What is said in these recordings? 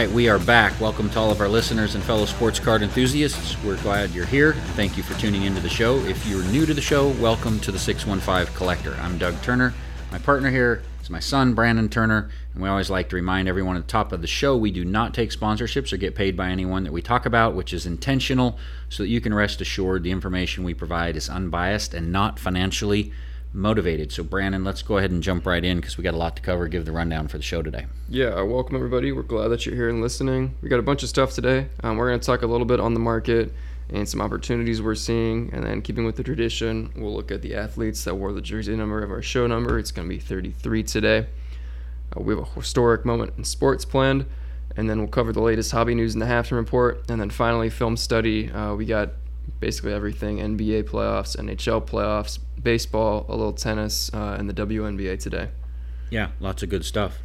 Right, we are back. Welcome to all of our listeners and fellow sports card enthusiasts. We're glad you're here. Thank you for tuning into the show. If you're new to the show, welcome to the 615 Collector. I'm Doug Turner. My partner here is my son, Brandon Turner. And we always like to remind everyone at the top of the show we do not take sponsorships or get paid by anyone that we talk about, which is intentional, so that you can rest assured the information we provide is unbiased and not financially motivated. So, Brandon, let's go ahead and jump right in because we got a lot to cover. Give the rundown for the show today. Yeah, uh, welcome everybody. We're glad that you're here and listening. We got a bunch of stuff today. Um, we're going to talk a little bit on the market and some opportunities we're seeing. And then, keeping with the tradition, we'll look at the athletes that wore the jersey number of our show number. It's going to be 33 today. Uh, we have a historic moment in sports planned. And then we'll cover the latest hobby news in the halftime report. And then finally, film study. Uh, we got basically everything NBA playoffs, NHL playoffs, baseball, a little tennis, uh, and the WNBA today. Yeah, lots of good stuff.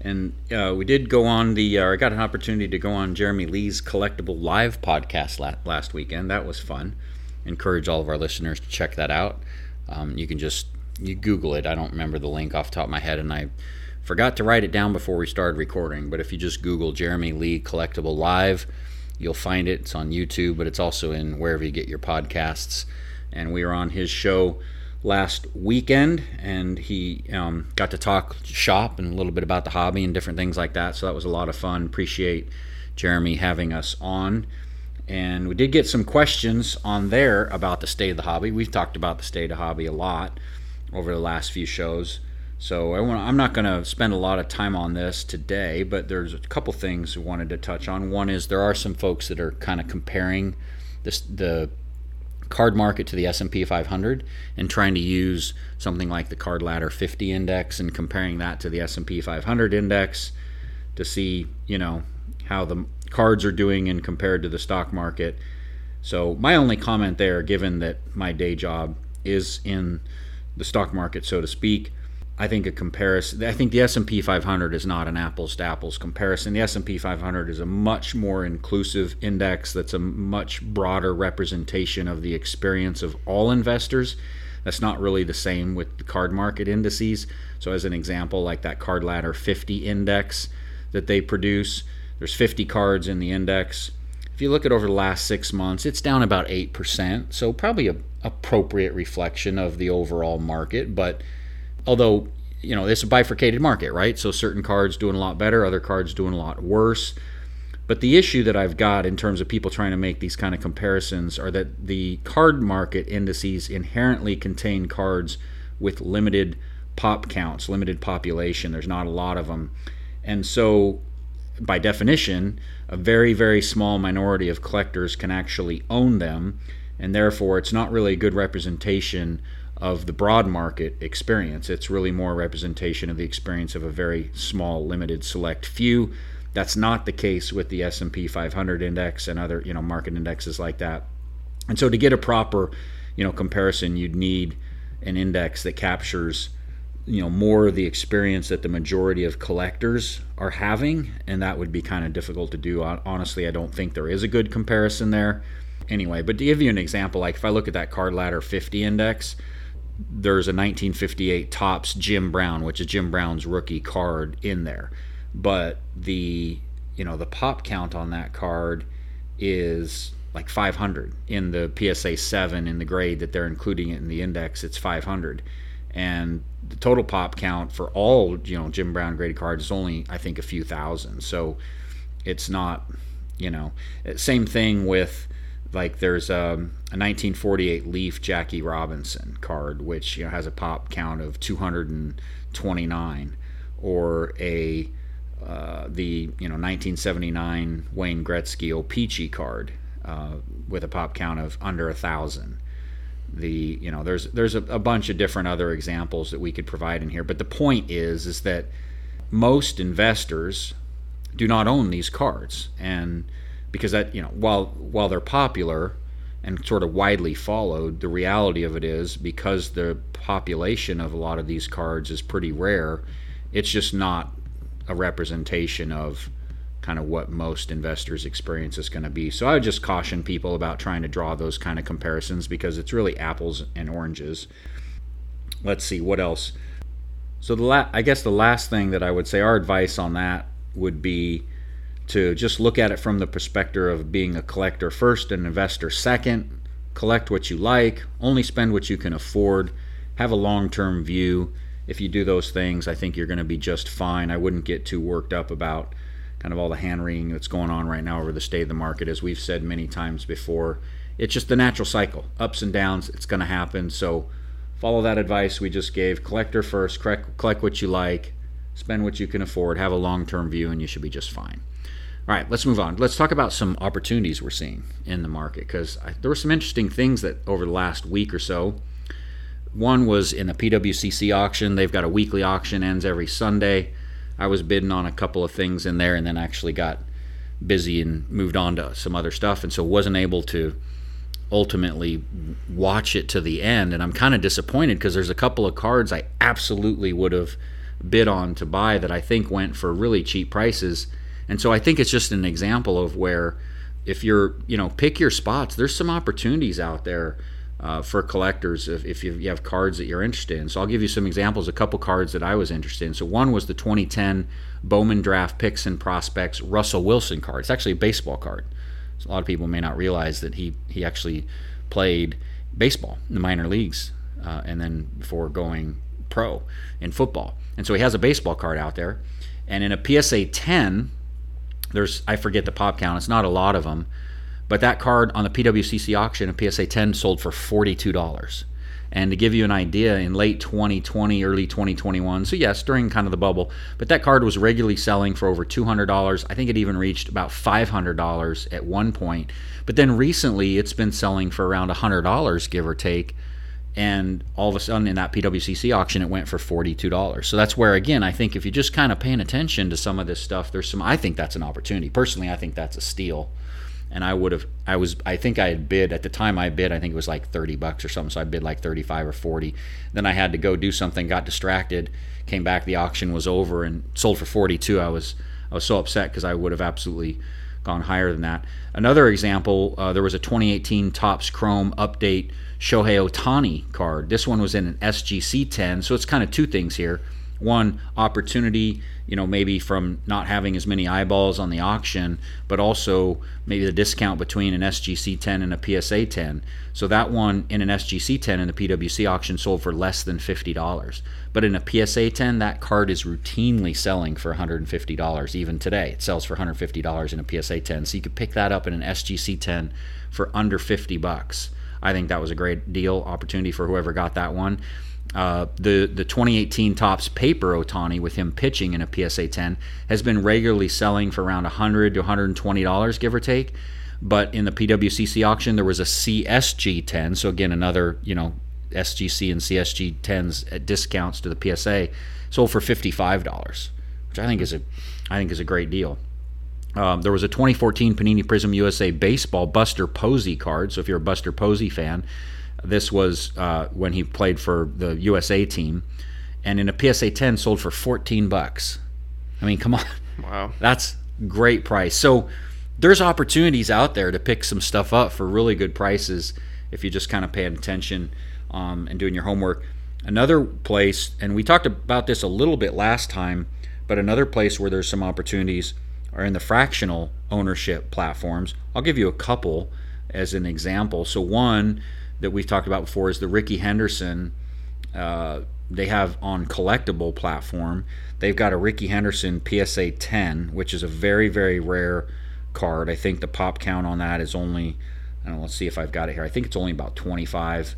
And uh, we did go on the, uh, I got an opportunity to go on Jeremy Lee's Collectible Live podcast la- last weekend. That was fun. Encourage all of our listeners to check that out. Um, you can just, you Google it. I don't remember the link off the top of my head, and I forgot to write it down before we started recording. But if you just Google Jeremy Lee Collectible Live, you'll find it. It's on YouTube, but it's also in wherever you get your podcasts. And we were on his show last weekend, and he um, got to talk shop and a little bit about the hobby and different things like that. So that was a lot of fun. Appreciate Jeremy having us on. And we did get some questions on there about the state of the hobby. We've talked about the state of hobby a lot over the last few shows. So I I'm not going to spend a lot of time on this today, but there's a couple things we wanted to touch on. One is there are some folks that are kind of comparing this, the card market to the S&P 500 and trying to use something like the Card Ladder 50 index and comparing that to the S&P 500 index to see, you know, how the cards are doing and compared to the stock market. So my only comment there given that my day job is in the stock market so to speak, I think a comparison. I think the S&P 500 is not an apples to apples comparison. The S&P 500 is a much more inclusive index that's a much broader representation of the experience of all investors. That's not really the same with the card market indices. So, as an example, like that Card Ladder 50 index that they produce, there's 50 cards in the index. If you look at over the last six months, it's down about 8%. So, probably a appropriate reflection of the overall market, but although you know it's a bifurcated market, right? So certain cards doing a lot better, other cards doing a lot worse. But the issue that I've got in terms of people trying to make these kind of comparisons are that the card market indices inherently contain cards with limited pop counts, limited population. There's not a lot of them. And so, by definition, a very, very small minority of collectors can actually own them. And therefore, it's not really a good representation of the broad market experience. It's really more representation of the experience of a very small, limited, select few. That's not the case with the S&P 500 index and other, you know, market indexes like that. And so to get a proper, you know, comparison, you'd need an index that captures, you know, more of the experience that the majority of collectors are having, and that would be kind of difficult to do. Honestly, I don't think there is a good comparison there. Anyway, but to give you an example, like if I look at that card ladder 50 index, there's a 1958 Topps Jim Brown, which is Jim Brown's rookie card in there. But the you know the pop count on that card is like 500 in the PSA 7 in the grade that they're including it in the index. It's 500, and the total pop count for all you know Jim Brown graded cards is only I think a few thousand. So it's not you know same thing with like there's a, a 1948 Leaf Jackie Robinson card, which you know has a pop count of 229, or a uh, the you know 1979 Wayne Gretzky O-Pee-Chee card uh, with a pop count of under a thousand. The you know there's there's a, a bunch of different other examples that we could provide in here, but the point is is that most investors do not own these cards and because that you know while while they're popular and sort of widely followed, the reality of it is because the population of a lot of these cards is pretty rare, it's just not a representation of kind of what most investors' experience is going to be. So I would just caution people about trying to draw those kind of comparisons because it's really apples and oranges. Let's see what else. So the la- I guess the last thing that I would say our advice on that would be to just look at it from the perspective of being a collector first, an investor second. Collect what you like, only spend what you can afford, have a long term view. If you do those things, I think you're going to be just fine. I wouldn't get too worked up about kind of all the hand wringing that's going on right now over the state of the market. As we've said many times before, it's just the natural cycle ups and downs. It's going to happen. So follow that advice we just gave. Collector first, collect, collect what you like, spend what you can afford, have a long term view, and you should be just fine. All right, let's move on. Let's talk about some opportunities we're seeing in the market because there were some interesting things that over the last week or so. One was in the PWCC auction. They've got a weekly auction, ends every Sunday. I was bidding on a couple of things in there and then actually got busy and moved on to some other stuff and so wasn't able to ultimately watch it to the end and I'm kind of disappointed because there's a couple of cards I absolutely would have bid on to buy that I think went for really cheap prices and so I think it's just an example of where if you're, you know, pick your spots, there's some opportunities out there uh, for collectors if, if you, have cards that you're interested in. So I'll give you some examples, a couple cards that I was interested in. So one was the 2010 Bowman Draft Picks and Prospects Russell Wilson card. It's actually a baseball card. So a lot of people may not realize that he, he actually played baseball in the minor leagues uh, and then before going pro in football. And so he has a baseball card out there. And in a PSA 10, there's I forget the pop count. It's not a lot of them, but that card on the PWCC auction, a PSA 10 sold for forty-two dollars. And to give you an idea, in late 2020, early 2021, so yes, during kind of the bubble, but that card was regularly selling for over $200. I think it even reached about $500 at one point. But then recently, it's been selling for around $100, give or take and all of a sudden in that PWCC auction it went for $42. So that's where again I think if you're just kind of paying attention to some of this stuff there's some I think that's an opportunity. Personally, I think that's a steal. And I would have I was I think I had bid at the time I bid I think it was like 30 bucks or something so I bid like 35 or 40. Then I had to go do something, got distracted, came back the auction was over and sold for 42. I was I was so upset cuz I would have absolutely gone higher than that. Another example, uh, there was a 2018 Topps Chrome update Shohei Ohtani card. This one was in an SGC 10, so it's kind of two things here. One, opportunity, you know, maybe from not having as many eyeballs on the auction, but also maybe the discount between an SGC 10 and a PSA 10. So that one in an SGC 10 in the PWC auction sold for less than $50. But in a PSA 10, that card is routinely selling for $150 even today. It sells for $150 in a PSA 10. So you could pick that up in an SGC 10 for under 50 bucks. I think that was a great deal opportunity for whoever got that one. Uh, the the 2018 Topps paper Ohtani with him pitching in a PSA 10 has been regularly selling for around 100 to 120 dollars, give or take. But in the PWCC auction, there was a CSG 10. So again, another you know SGC and CSG 10s at discounts to the PSA, sold for 55 dollars, which I think is a I think is a great deal. Um, there was a 2014 Panini Prism USA Baseball Buster Posey card. So if you're a Buster Posey fan, this was uh, when he played for the USA team, and in a PSA 10 sold for 14 bucks. I mean, come on, wow, that's great price. So there's opportunities out there to pick some stuff up for really good prices if you just kind of paying attention um, and doing your homework. Another place, and we talked about this a little bit last time, but another place where there's some opportunities are in the fractional ownership platforms. I'll give you a couple as an example. So one that we've talked about before is the Rickey Henderson. Uh, they have on collectible platform. They've got a Rickey Henderson PSA 10, which is a very very rare card. I think the pop count on that is only. I don't know, let's see if I've got it here. I think it's only about 25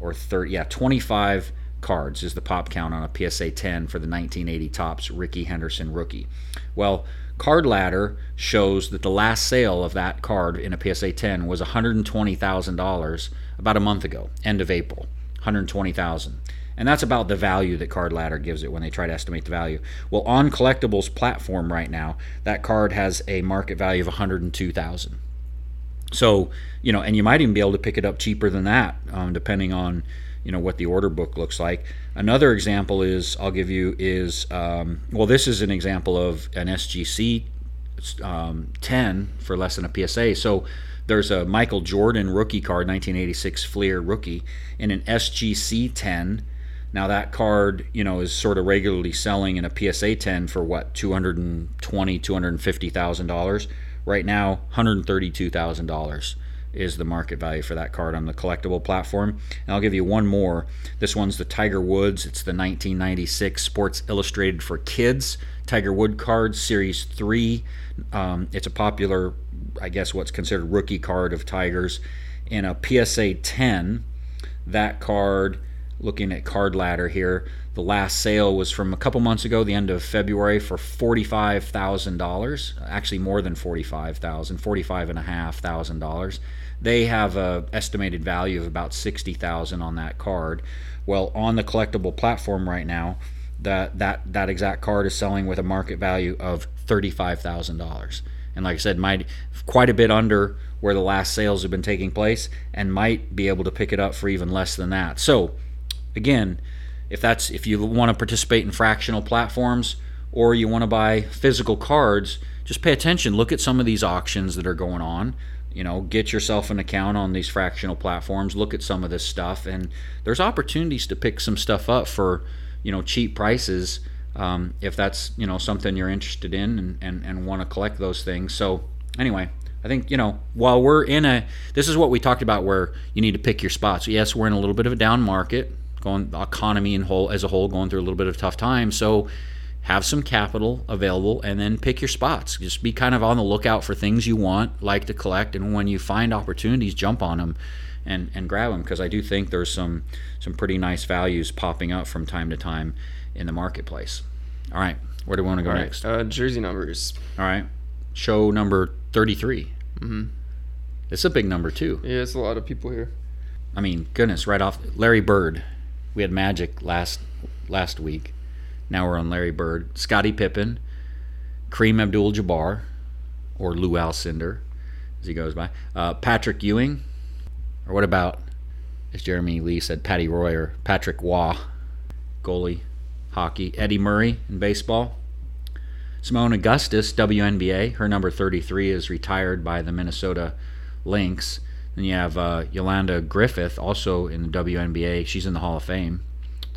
or 30. Yeah, 25 cards is the pop count on a PSA 10 for the 1980 Topps Rickey Henderson rookie. Well, Card Ladder shows that the last sale of that card in a PSA 10 was $120,000 about a month ago, end of April. 120,000. And that's about the value that Card Ladder gives it when they try to estimate the value. Well, on Collectibles platform right now, that card has a market value of 102,000. So, you know, and you might even be able to pick it up cheaper than that, um, depending on you know what the order book looks like. Another example is I'll give you is um, well this is an example of an SGC um, 10 for less than a PSA. So there's a Michael Jordan rookie card 1986 Fleer rookie in an SGC 10. Now that card, you know, is sort of regularly selling in a PSA 10 for what 220 220, 250 thousand dollars. Right now, hundred thirty-two thousand dollars is the market value for that card on the collectible platform. And I'll give you one more. This one's the Tiger Woods. It's the 1996 Sports Illustrated for Kids Tiger Wood card, Series 3. Um, it's a popular, I guess, what's considered rookie card of Tigers. In a PSA 10, that card, looking at Card Ladder here, the last sale was from a couple months ago, the end of February, for forty-five thousand dollars. Actually, more than forty-five thousand, forty-five and a half thousand dollars. They have a estimated value of about sixty thousand on that card. Well, on the collectible platform right now, that that that exact card is selling with a market value of thirty-five thousand dollars. And like I said, might quite a bit under where the last sales have been taking place, and might be able to pick it up for even less than that. So, again if that's if you want to participate in fractional platforms or you want to buy physical cards, just pay attention. Look at some of these auctions that are going on. You know, get yourself an account on these fractional platforms. Look at some of this stuff, and there's opportunities to pick some stuff up for you know cheap prices um, if that's you know something you're interested in and, and, and want to collect those things. So anyway, I think you know while we're in a this is what we talked about where you need to pick your spots. Yes, we're in a little bit of a down market going the economy and whole as a whole going through a little bit of tough time. So have some capital available and then pick your spots. Just be kind of on the lookout for things you want, like to collect, and when you find opportunities, jump on them and and grab them because I do think there's some some pretty nice values popping up from time to time in the marketplace. All right, where do we want to go right, next? Uh, jersey numbers. All right, show number 33. Mm-hmm. It's a big number too. Yeah, it's a lot of people here. I mean, goodness, right off Larry Bird. We had Magic last last week. Now we're on Larry Bird, Scottie Pippen, Kareem Abdul-Jabbar, or Lew Alcindor, as he goes by. Uh, Patrick Ewing, or what about, as Jeremy Lee said, Patty Roy or Patrick Waugh, goalie, hockey. Eddie Murray in baseball. Seimone Augustus, WNBA. Her number 33 is retired by the Minnesota Lynx. Then you have uh, Yolanda Griffith, also in the WNBA. She's in the Hall of Fame.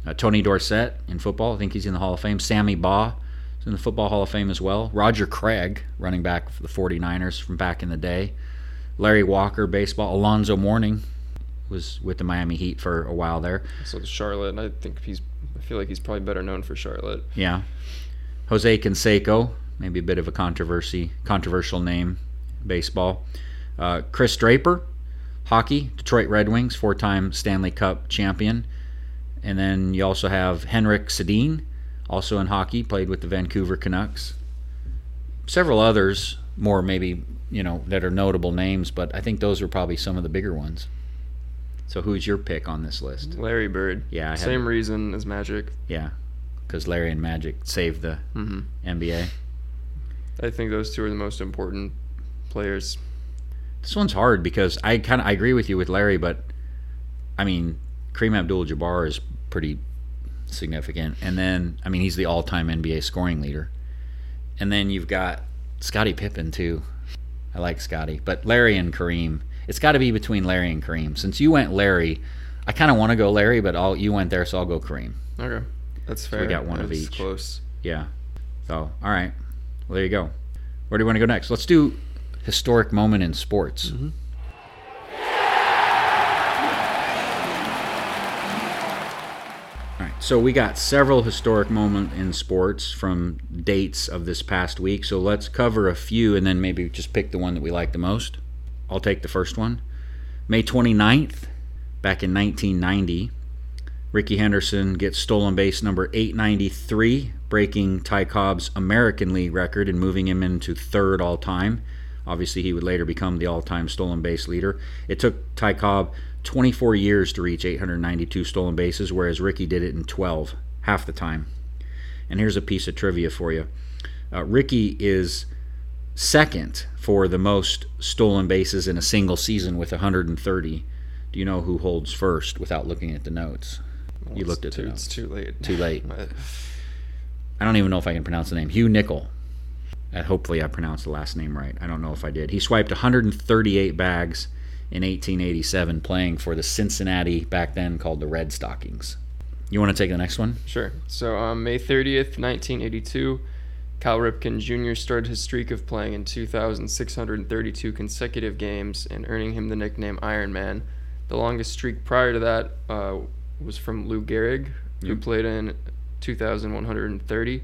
Uh, Tony Dorsett in football. I think he's in the Hall of Fame. Sammy Baugh is in the Football Hall of Fame as well. Roger Craig, running back for the 49ers from back in the day. Larry Walker, baseball. Alonzo Mourning was with the Miami Heat for a while there. So the Charlotte, and I think he's. I feel like he's probably better known for Charlotte. Yeah. Jose Canseco, maybe a bit of a controversy, controversial name, baseball. Uh, Kris Draper, hockey, Detroit Red Wings, four-time Stanley Cup champion. And then you also have Henrik Sedin, also in hockey, played with the Vancouver Canucks. Several others, more maybe you know that are notable names, but I think those are probably some of the bigger ones. So who's your pick on this list? Larry Bird. Yeah, Same reason as Magic. Yeah, because Larry and Magic saved the Mm-hmm. NBA. I think those two are the most important players. This one's hard because I kind of I agree with you with Larry, but I mean Kareem Abdul-Jabbar is pretty significant, and then I mean he's the all-time NBA scoring leader, and then you've got Scottie Pippen too. I like Scottie, but Larry and Kareem. It's got to be between Larry and Kareem. Since you went Larry, I kind of want to go Larry, but all you went there, so I'll go Kareem. Okay, that's fair. we got one of That's each. Close. Yeah. So all right, well there you go. Where do you want to go next? Let's do historic moment in sports. All right, so we got several historic moments in sports from dates of this past week. So let's cover a few and then maybe just pick the one that we like the most. I'll take the first one. May 29th, back in 1990, Rickey Henderson gets stolen base number 893, breaking Ty Cobb's American League record and moving him into third all time. Obviously, he would later become the all time stolen base leader. It took Ty Cobb 24 years to reach 892 stolen bases, whereas Rickey did it in 12, half the time. And here's a piece of trivia for you uh, Rickey is second for the most stolen bases in a single season with 130. Do you know who holds first without looking at the notes? Well, You it's looked at too, the It's notes. too late. Too late. I don't even know if I can pronounce the name. Hugh Nicol. Uh, hopefully, I pronounced the last name right. I don't know if I did. He swiped 138 bags in 1887, playing for the Cincinnati, back then called the Red Stockings. You want to take the next one? Sure. So um, May 30th, 1982, Cal Ripken Jr. started his streak of playing in 2,632 consecutive games and earning him the nickname Iron Man. The longest streak prior to that uh, was from Lou Gehrig, who Yep. played in 2,130.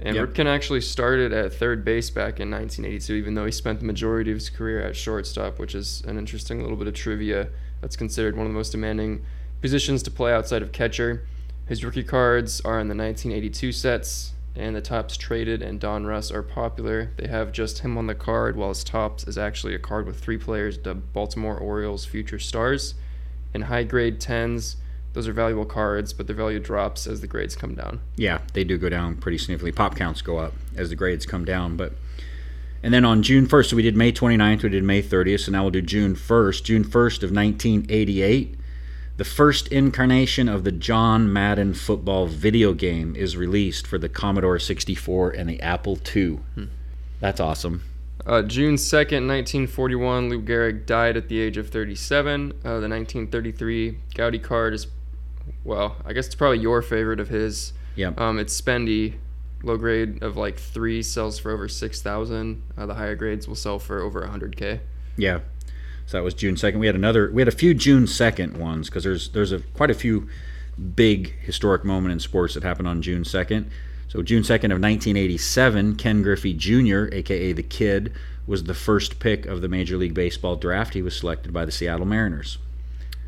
And Yep. Ripken actually started at third base back in 1982, even though he spent the majority of his career at shortstop, which is an interesting little bit of trivia. That's considered one of the most demanding positions to play outside of catcher. His rookie cards are in the 1982 sets, and the Topps traded and Donruss are popular. They have just him on the card, while his Topps is actually a card with three players the Baltimore Orioles future stars. In high grade 10s, those are valuable cards, but their value drops as the grades come down. Yeah, they do go down pretty significantly. Pop counts go up as the grades come down, but and then on June 1st, so we did May 29th, we did May 30th, so now we'll do June 1st. June 1st of 1988, the first incarnation of the John Madden football video game is released for the Commodore 64 and the Apple II. That's awesome. Uh, June 2nd, 1941, Lou Gehrig died at the age of 37. Uh, the 1933 Goudey card is, well, I guess it's probably your favorite of his. Yep. Um, it's spendy, low grade of like three sells for over 6,000. Uh, the higher grades will sell for over 100k. Yeah. So that was June second. We had another. We had a few June second ones because there's there's a quite a few big historic moment in sports that happened on June second. So June second of 1987, Ken Griffey Jr., aka the Kid, was the first pick of the Major League Baseball draft. He was selected by the Seattle Mariners.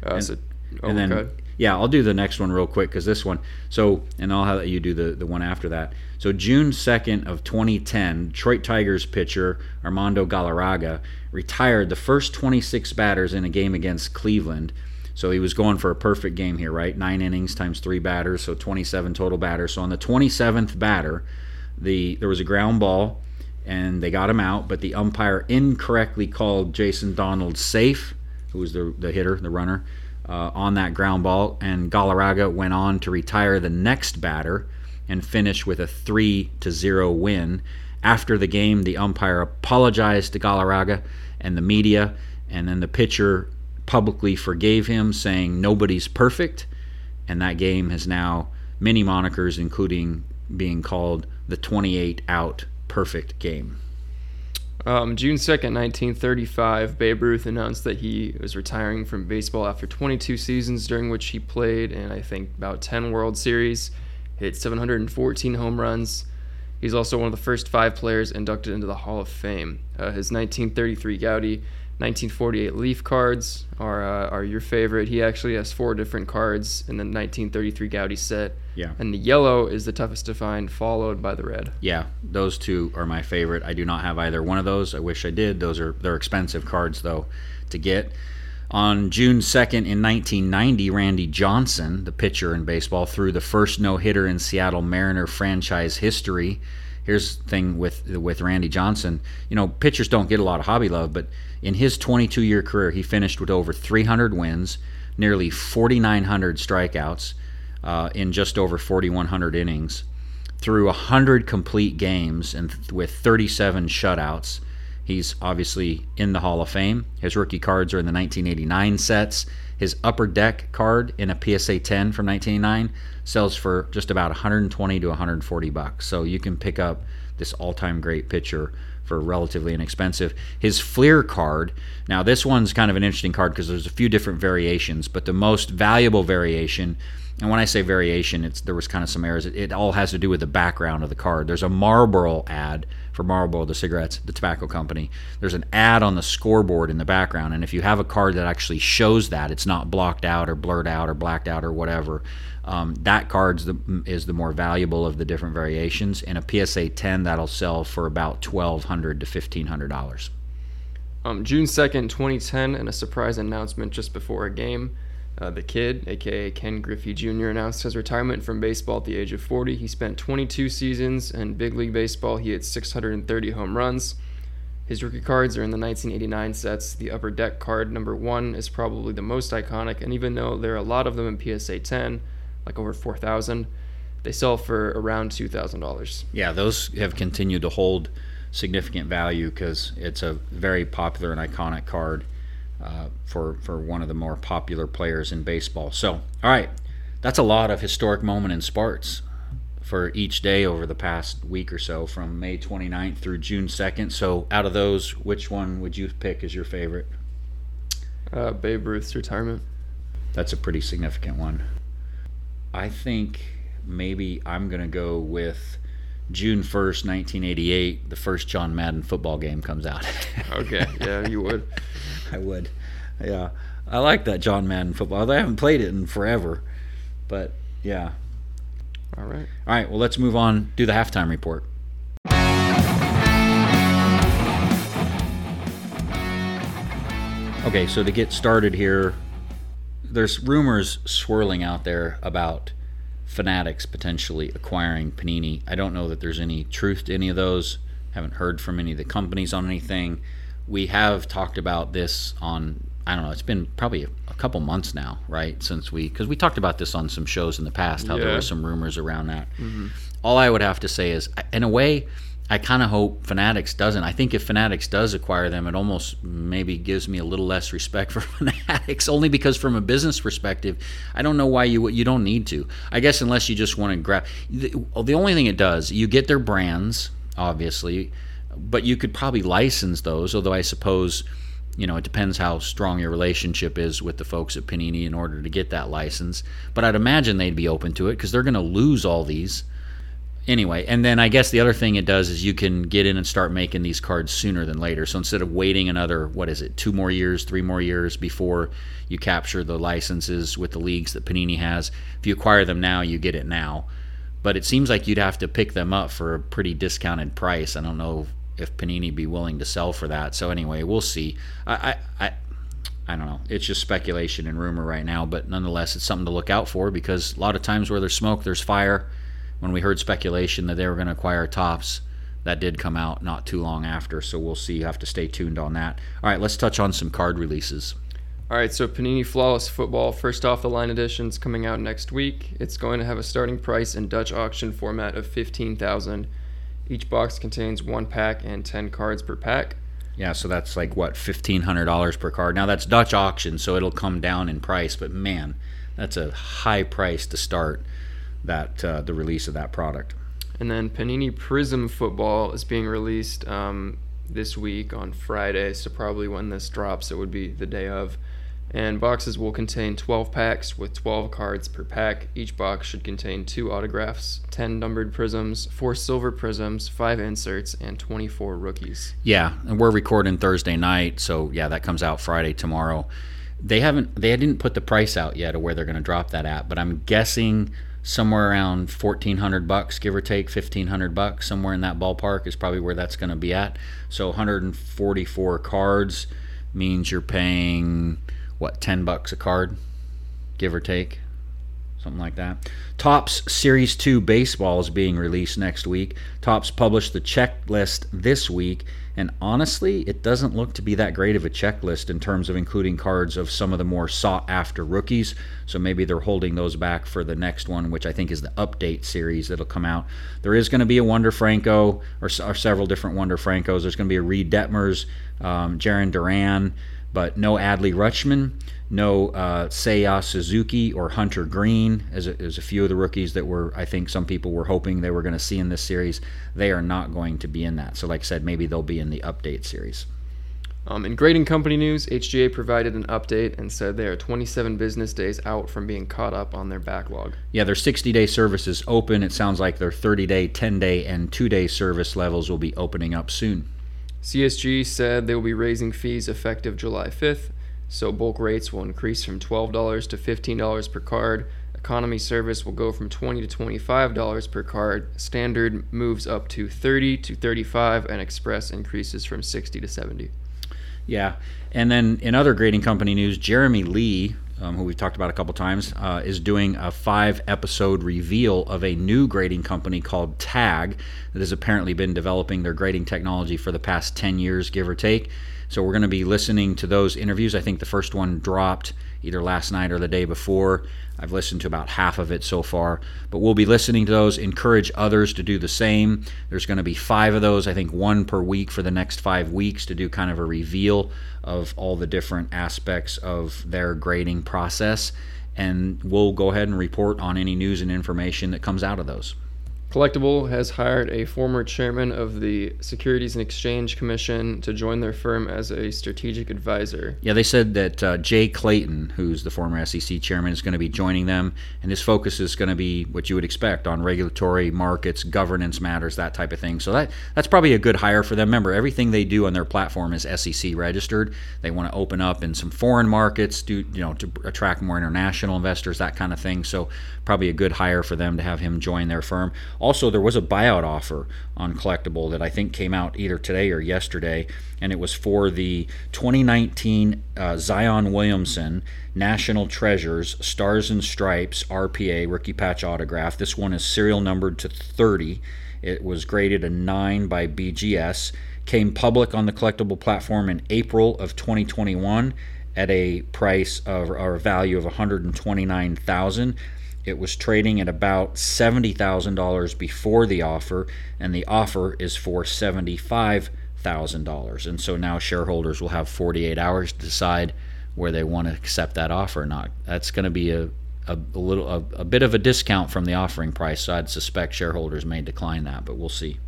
Uh, so, oh, and then okay. Yeah, I'll do the next one real quick because this one. So and I'll have you do the the one after that. So June second of 2010, Detroit Tigers pitcher Armando Galarraga retired the first 26 batters in a game against Cleveland. So he was going for a perfect game here, right? Nine innings times three batters, so 27 total batters. So on the 27th batter, the there was a ground ball, and they got him out, but the umpire incorrectly called Jason Donald safe, who was the the hitter, the runner, uh, on that ground ball, and Galarraga went on to retire the next batter and finish with a three to zero win. After the game, the umpire apologized to Galarraga and the media, and then the pitcher publicly forgave him, saying nobody's perfect, and that game has now many monikers, including being called the 28 out perfect game. Um, June 2nd, 1935, Babe Ruth announced that he was retiring from baseball after 22 seasons, during which he played in, I think, about 10 World Series, hit 714 home runs. He's also one of the first five players inducted into the Hall of Fame. Uh, his 1933 Goudey, 1948 Leaf cards are, uh, are your favorite. He actually has four different cards in the 1933 Goudey set. Yeah. And the yellow is the toughest to find, followed by the red. Yeah, those two are my favorite. I do not have either one of those. I wish I did. Those are they're expensive cards though to get. On June 2nd in 1990, Randy Johnson, the pitcher in baseball, threw the first no-hitter in Seattle Mariner franchise history. Here's the thing with with Randy Johnson. You know, pitchers don't get a lot of hobby love, but in his 22-year career, he finished with over 300 wins, nearly 4,900 strikeouts, uh, in just over 4,100 innings through 100 complete games and th- with 37 shutouts. He's obviously in the Hall of Fame. His rookie cards are in the 1989 sets. His upper deck card in a PSA 10 from 1989 sells for just about 120 to 140 bucks. So you can pick up this all-time great pitcher for relatively inexpensive. His Fleer card, now this one's kind of an interesting card because there's a few different variations, but the most valuable variation and when I say variation, it's there was kind of some errors. It, it all has to do with the background of the card. There's a Marlboro ad for Marlboro, the cigarettes, the tobacco company. There's an ad on the scoreboard in the background, and if you have a card that actually shows that, it's not blocked out or blurred out or blacked out or whatever. Um, that card is the more valuable of the different variations. In a PSA 10, that'll sell for about twelve hundred to fifteen hundred dollars. Um, June 2nd, 2010, and a surprise announcement just before a game. Uh, the kid, aka Ken Griffey Jr., announced his retirement from baseball at the age of 40. He spent 22 seasons in big league baseball. He hit 630 home runs. His rookie cards are in the 1989 sets. The upper deck card, number one, is probably the most iconic, and even though there are a lot of them in PSA 10, like over 4,000, they sell for around $2,000. Yeah, those have continued to hold significant value because it's a very popular and iconic card uh, for for one of the more popular players in baseball. So, all right, that's a lot of historic moment in sports. for each day over the past week or so from May 29th through June 2nd. So, out of those, which one would you pick as your favorite? Uh, Babe Ruth's retirement. That's a pretty significant one. I think maybe I'm going to go with June 1st, 1988, the first John Madden football game comes out. okay, yeah, you would. I would. Yeah. I like that John Madden football. I haven't played it in forever. But yeah. All right. All right, well let's move on do the halftime report. Okay, so to get started here, there's rumors swirling out there about Fanatics potentially acquiring Panini. I don't know that there's any truth to any of those. Haven't heard from any of the companies on anything. We have talked about this on I don't know. It's been probably a, couple months now, right? Since we because we talked about this on some shows in the past. How there Yeah. were some rumors around that. Mm-hmm. All I would have to say is, in a way, I kind of hope Fanatics doesn't. I think if Fanatics does acquire them, it almost maybe gives me a little less respect for Fanatics, only because from a business perspective, I don't know why you you don't need to. I guess unless you just want to grab. The, the only thing it does, you get their brands, obviously, but you could probably license those. Although I suppose. You know, it depends how strong your relationship is with the folks at Panini in order to get that license. But I'd imagine they'd be open to it because they're going to lose all these anyway, and then I guess the other thing it does is you can get in and start making these cards sooner than later. So instead of waiting another, what is it, two more years, three more years before you capture the licenses with the leagues that Panini has, if you acquire them now, you get it now. But it seems like you'd have to pick them up for a pretty discounted price. I don't know if Panini be willing to sell for that. So anyway, we'll see. I, I, I I don't know. It's just speculation and rumor right now, but nonetheless, it's something to look out for because a lot of times where there's smoke, there's fire. When we heard speculation that they were going to acquire Topps, that did come out not too long after. So we'll see. You have to stay tuned on that. All right, let's touch on some card releases. All right, so Panini Flawless Football, first off the line editions coming out next week. It's going to have a starting price in Dutch auction format of 15,000. Each box contains one pack and 10 cards per pack. Yeah, so that's like what fifteen hundred dollars per card. Now that's Dutch auction, so it'll come down in price. But man, that's a high price to start that uh, the release of that product. And then Panini Prism Football is being released um, this week on Friday, so probably when this drops, it would be the day of. And boxes will contain 12 packs with 12 cards per pack. Each box should contain two autographs, 10 numbered prisms, 4 silver prisms, 5 inserts, and 24 rookies. Yeah, and we're recording Thursday night, so yeah, that comes out Friday tomorrow. They haven't they didn't put the price out yet of where they're going to drop that at, but I'm guessing somewhere around 1400 bucks give or take 1500 bucks somewhere in that ballpark is probably where that's going to be at. So 144 cards means you're paying what 10 bucks a card give or take something like that. Topps Series 2 baseball is being released next week. Topps published the checklist this week, and honestly, it doesn't look to be that great of a checklist in terms of including cards of some of the more sought after rookies. So maybe they're holding those back for the next one, which I think is the update series that'll come out. There is going to be a Wander Franco, or, or several different Wander Francos. There's going to be a Reid Detmers, um, Jarren Duran, but no Adley Rutschman, no uh, Seiya Suzuki or Hunter Greene, as a, as a few of the rookies that were, I think some people were hoping they were going to see in this series. They are not going to be in that. So, like I said, maybe they'll be in the update series. Um, in grading company news, HGA provided an update and said they are 27 business days out from being caught up on their backlog. Yeah, their 60 day service is open. It sounds like their 30 day, 10 day, and 2 day service levels will be opening up soon. CSG said they will be raising fees effective July 5th, so bulk rates will increase from $12 to $15 per card. Economy service will go from 20 to $25 per card. Standard moves up to 30 to 35 and express increases from 60 to 70. Yeah, and then in other grading company news, Jeremy Lee, um, who we've talked about a couple times, uh, is doing a five-episode reveal of a new grading company called Tag that has apparently been developing their grading technology for the past ten years, give or take. So we're going to be listening to those interviews. I think the first one dropped either last night or the day before. I've listened to about half of it so far, but we'll be listening to those. Encourage others to do the same. There's going to be five of those, I think one per week for the next five weeks to do kind of a reveal of all the different aspects of their grading process. And we'll go ahead and report on any news and information that comes out of those. Collectable has hired a former chairman of the Securities and Exchange Commission to join their firm as a strategic advisor. Yeah, they said that uh, Jay Clayton, who's the former SEC chairman, is going to be joining them, and his focus is going to be what you would expect on regulatory markets, governance matters, that type of thing. So that that's probably a good hire for them. Remember, everything they do on their platform is SEC registered. They want to open up in some foreign markets, do you know, to attract more international investors, that kind of thing. So probably a good hire for them to have him join their firm. Also, there was a buyout offer on Collectable that I think came out either today or yesterday, and it was for the 2019 uh, Zion Williamson National Treasures Stars and Stripes RPA rookie patch autograph. This one is serial numbered to 30. It was graded a 9 by BGS. Came public on the collectible platform in April of 2021 at a price of or value of 129,000. It was trading at about $70,000 before the offer, and the offer is for $75,000. And so now shareholders will have 48 hours to decide where they want to accept that offer or not. That's going to be a, a, a little a, a bit of a discount from the offering price, so I'd suspect shareholders may decline that, but we'll see.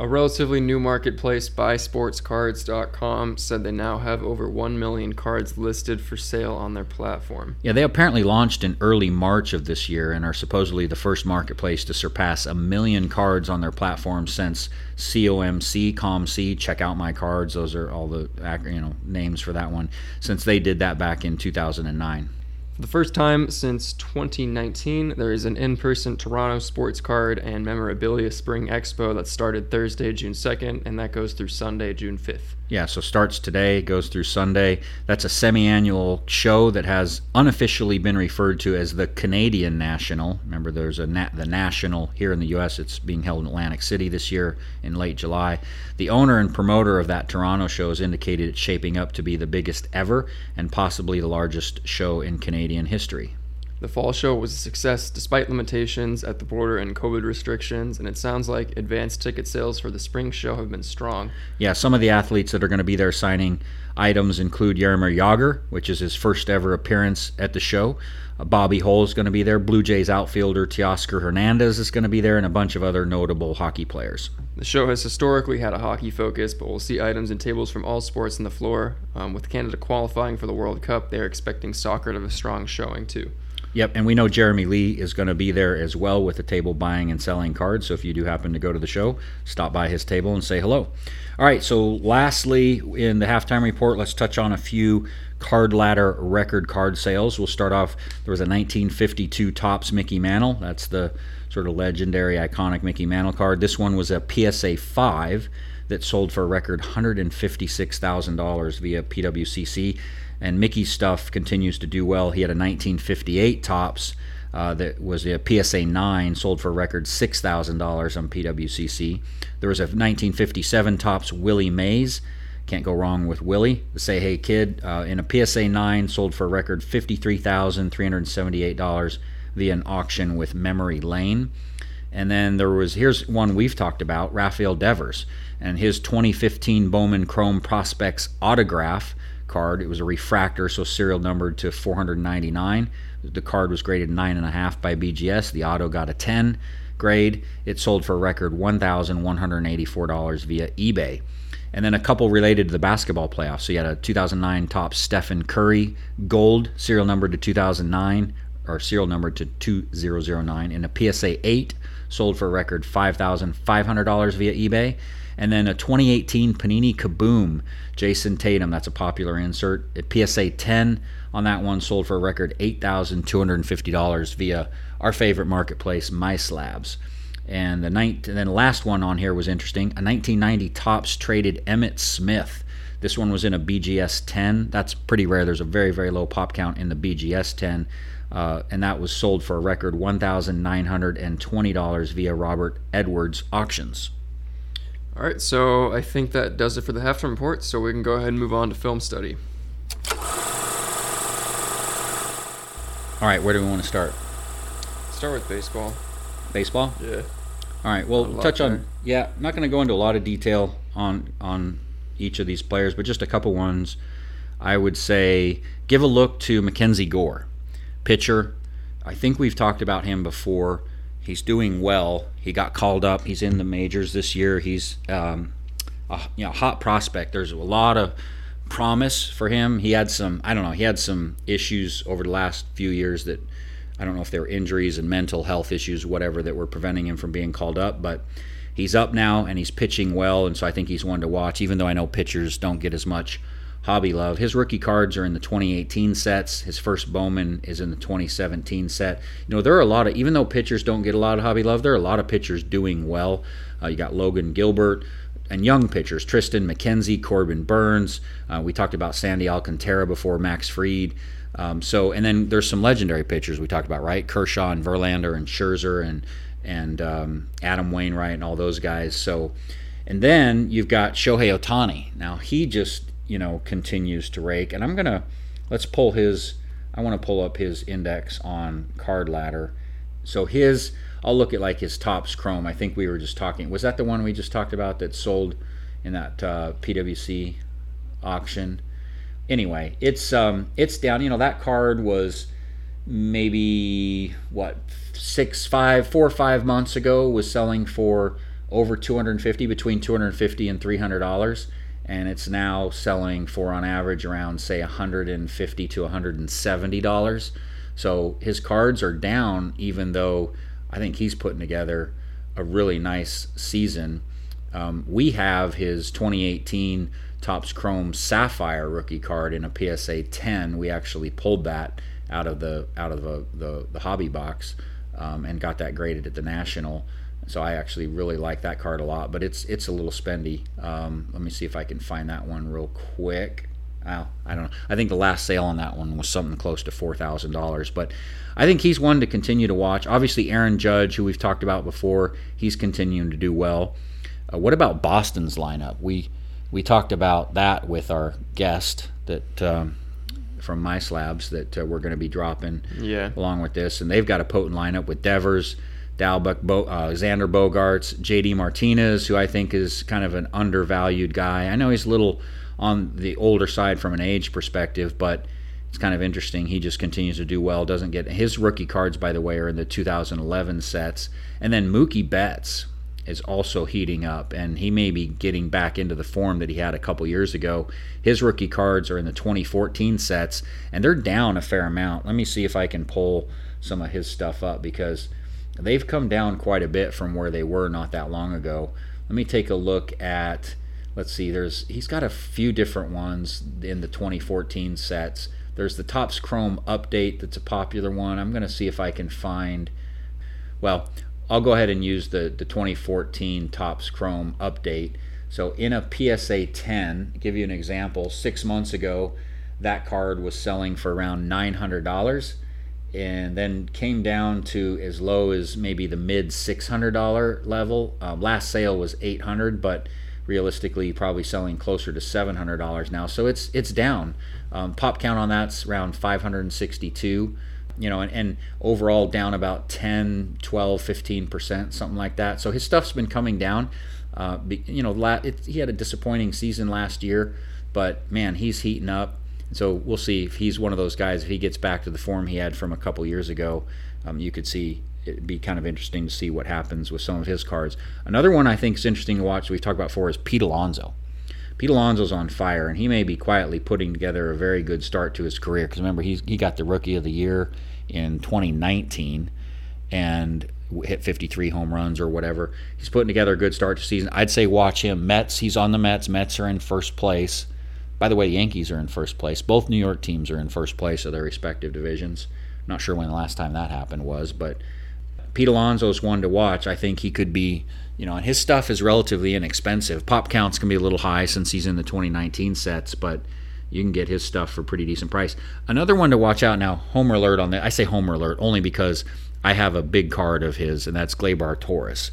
A relatively new marketplace, buysportscards.com, said they now have over 1 million cards listed for sale on their platform. Yeah, they apparently launched in early March of this year and are supposedly the first marketplace to surpass a million cards on their platform since COMC, COMC, check out my cards. Those are all the you know names for that one. Since they did that back in 2009. For the first time since 2019, there is an in person Toronto Sports Card and Memorabilia Spring Expo that started Thursday, June 2nd, and that goes through Sunday, June 5th. Yeah, so starts today, goes through Sunday. That's a semi annual show that has unofficially been referred to as the Canadian National. Remember, there's a na- the National here in the U.S., it's being held in Atlantic City this year in late July. The owner and promoter of that Toronto show has indicated it's shaping up to be the biggest ever and possibly the largest show in Canadian history. The fall show was a success despite limitations at the border and COVID restrictions, and it sounds like advanced ticket sales for the spring show have been strong. Yeah, some of the athletes that are going to be there signing items include Jaromir Jagr, which is his first ever appearance at the show. Uh, Bobby Hull is going to be there. Blue Jays outfielder Teoscar Hernandez is going to be there, and a bunch of other notable hockey players. The show has historically had a hockey focus, but we'll see items and tables from all sports on the floor. Um, with Canada qualifying for the World Cup, they're expecting soccer to have a strong showing too. Yep, and we know Jeremy Lee is going to be there as well with the table buying and selling cards. So if you do happen to go to the show, stop by his table and say hello. All right, so lastly, in the halftime report, let's touch on a few card ladder record card sales. We'll start off. There was a 1952 Topps Mickey Mantle. That's the sort of legendary, iconic Mickey Mantle card. This one was a PSA 5 that sold for a record $156,000 via PWCC and Mickey's stuff continues to do well. He had a 1958 Topps uh, that was a PSA 9, sold for a record $6,000 on PWCC. There was a 1957 Topps Willie Mays. Can't go wrong with Willie, the Say Hey Kid, uh, in a PSA 9, sold for a record $53,378 via an auction with Memory Lane. And then there was here's one we've talked about, Rafael Devers, and his 2015 Bowman Chrome Prospects autograph card. It was a refractor, so serial numbered to 499. The card was graded 9.5 by BGS. The auto got a 10 grade. It sold for a record $1,184 via eBay. And then a couple related to the basketball playoffs. So you had a 2009 top Stephen Curry gold, serial number to 2009, or serial number to 2009, and a PSA 8 sold for a record $5,500 via eBay. And then a 2018 Panini Kaboom Jayson Tatum, that's a popular insert. At PSA 10 on that one sold for a record $8,250 via our favorite marketplace, MySlabs. And the night, and then the last one on here was interesting. A 1990 Topps traded Emmitt Smith. This one was in a BGS 10. That's pretty rare. There's a very, very low pop count in the BGS 10. Uh, and that was sold for a record $1,920 via Robert Edwards Auctions. All right, so I think that does it for the halftime report. So we can go ahead and move on to film study. All right, where do we want to start? Start with baseball. Baseball. Yeah. All right. Well, touch there. on. Yeah, I'm not going to go into a lot of detail on on each of these players, but just a couple ones. I would say give a look to Mackenzie Gore, pitcher. I think we've talked about him before He's doing well. He got called up. He's in the majors this year. He's um, a you know hot prospect. There's a lot of promise for him. He had some I don't know. He had some issues over the last few years that I don't know if they were injuries and mental health issues, whatever, that were preventing him from being called up. But he's up now and he's pitching well, and so I think he's one to watch. Even though I know pitchers don't get as much hobby love. His rookie cards are in the 2018 sets. His first Bowman is in the 2017 set. You know, there are a lot of, even though pitchers don't get a lot of hobby love, there are a lot of pitchers doing well. Uh, you got Logan Gilbert and young pitchers, Triston McKenzie, Corbin Burnes. Uh, we talked about Sandy Alcantara before, Max Fried. Um, so, and then there's some legendary pitchers we talked about, right? Kershaw and Verlander and Scherzer and and um, Adam Wainwright and all those guys. So, and then you've got Shohei Ohtani. Now he just you know continues to rake, and I'm gonna let's pull his. I want to pull up his index on Card Ladder. So his, I'll look at like his Topps Chrome. I think we were just talking. Was that the one we just talked about that sold in that uh, PWC auction? Anyway, it's um, it's down. You know that card was maybe what six, five, four or five months ago was selling for over 250 between 250 and 300 dollars and it's now selling for on average around say 150 to 170 dollars so his cards are down even though i think he's putting together a really nice season um, we have his 2018 Topps Chrome Sapphire rookie card in a PSA 10. We actually pulled that out of the out of the the, the hobby box um, and got that graded at the National. So I actually really like that card a lot, but it's it's a little spendy. Um, let me see if I can find that one real quick. Well, I don't know. I think the last sale on that one was something close to four thousand dollars, but I think he's one to continue to watch. Obviously, Aaron Judge, who we've talked about before, he's continuing to do well. Uh, what about Boston's lineup? We we talked about that with our guest that um, from my slabs that uh, we're going to be dropping Yeah. along with this, and they've got a potent lineup with Devers, Dalbec, Bo- uh, Xander Bogaerts, JD Martinez, who I think is kind of an undervalued guy. I know he's a little on the older side from an age perspective, but it's kind of interesting. He just continues to do well. Doesn't get his rookie cards, by the way, are in the 2011 sets, and then Mookie Betts is also heating up, and he may be getting back into the form that he had a couple years ago. His rookie cards are in the 2014 sets, and they're down a fair amount. Let me see if I can pull some of his stuff up because they've come down quite a bit from where they were not that long ago. Let me take a look at. Let's see. There's he's got a few different ones in the 2014 sets. There's the Topps Chrome update that's a popular one. I'm going to see if I can find. Well, I'll go ahead and use the, the 2014 Topps Chrome update. So in a PSA 10, give you an example, six months ago, that card was selling for around $900 and then came down to as low as maybe the mid $600 level. Um, last sale was 800 but realistically probably selling closer to $700 now. So it's it's down. Um, pop count on that's around 562 you know, and, and, overall down about 10, 12, 15%, something like that. So his stuff's been coming down. Uh, you know, la- it, he had a disappointing season last year, but man, he's heating up. So we'll see if he's one of those guys. If he gets back to the form he had from a couple years ago, um, you could see it'd be kind of interesting to see what happens with some of his cards. Another one I think is interesting to watch. We've talked about before is Pete Alonso. Pete Alonso's on fire, and he may be quietly putting together a very good start to his career. Because remember, he's, he got the Rookie of the Year in 2019 and hit 53 home runs or whatever. He's putting together a good start to season. I'd say watch him. Mets, he's on the Mets. Mets are in first place. By the way, the Yankees are in first place. Both New York teams are in first place of their respective divisions. Not sure when the last time that happened was, but Pete Alonso's one to watch. I think he could be you know, and his stuff is relatively inexpensive. Pop counts can be a little high since he's in the 2019 sets, but you can get his stuff for pretty decent price. Another one to watch out now, homer alert on that. I say homer alert only because I have a big card of his, and that's Gleyber Torres.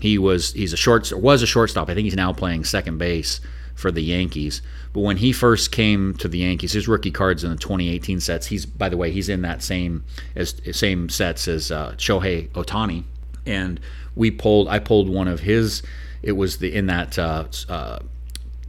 He was he's a short was a shortstop. I think he's now playing second base for the Yankees. But when he first came to the Yankees, his rookie cards in the 2018 sets. He's by the way, he's in that same as same sets as uh, Shohei Ohtani, and we pulled I pulled one of his. It was the in that uh, uh,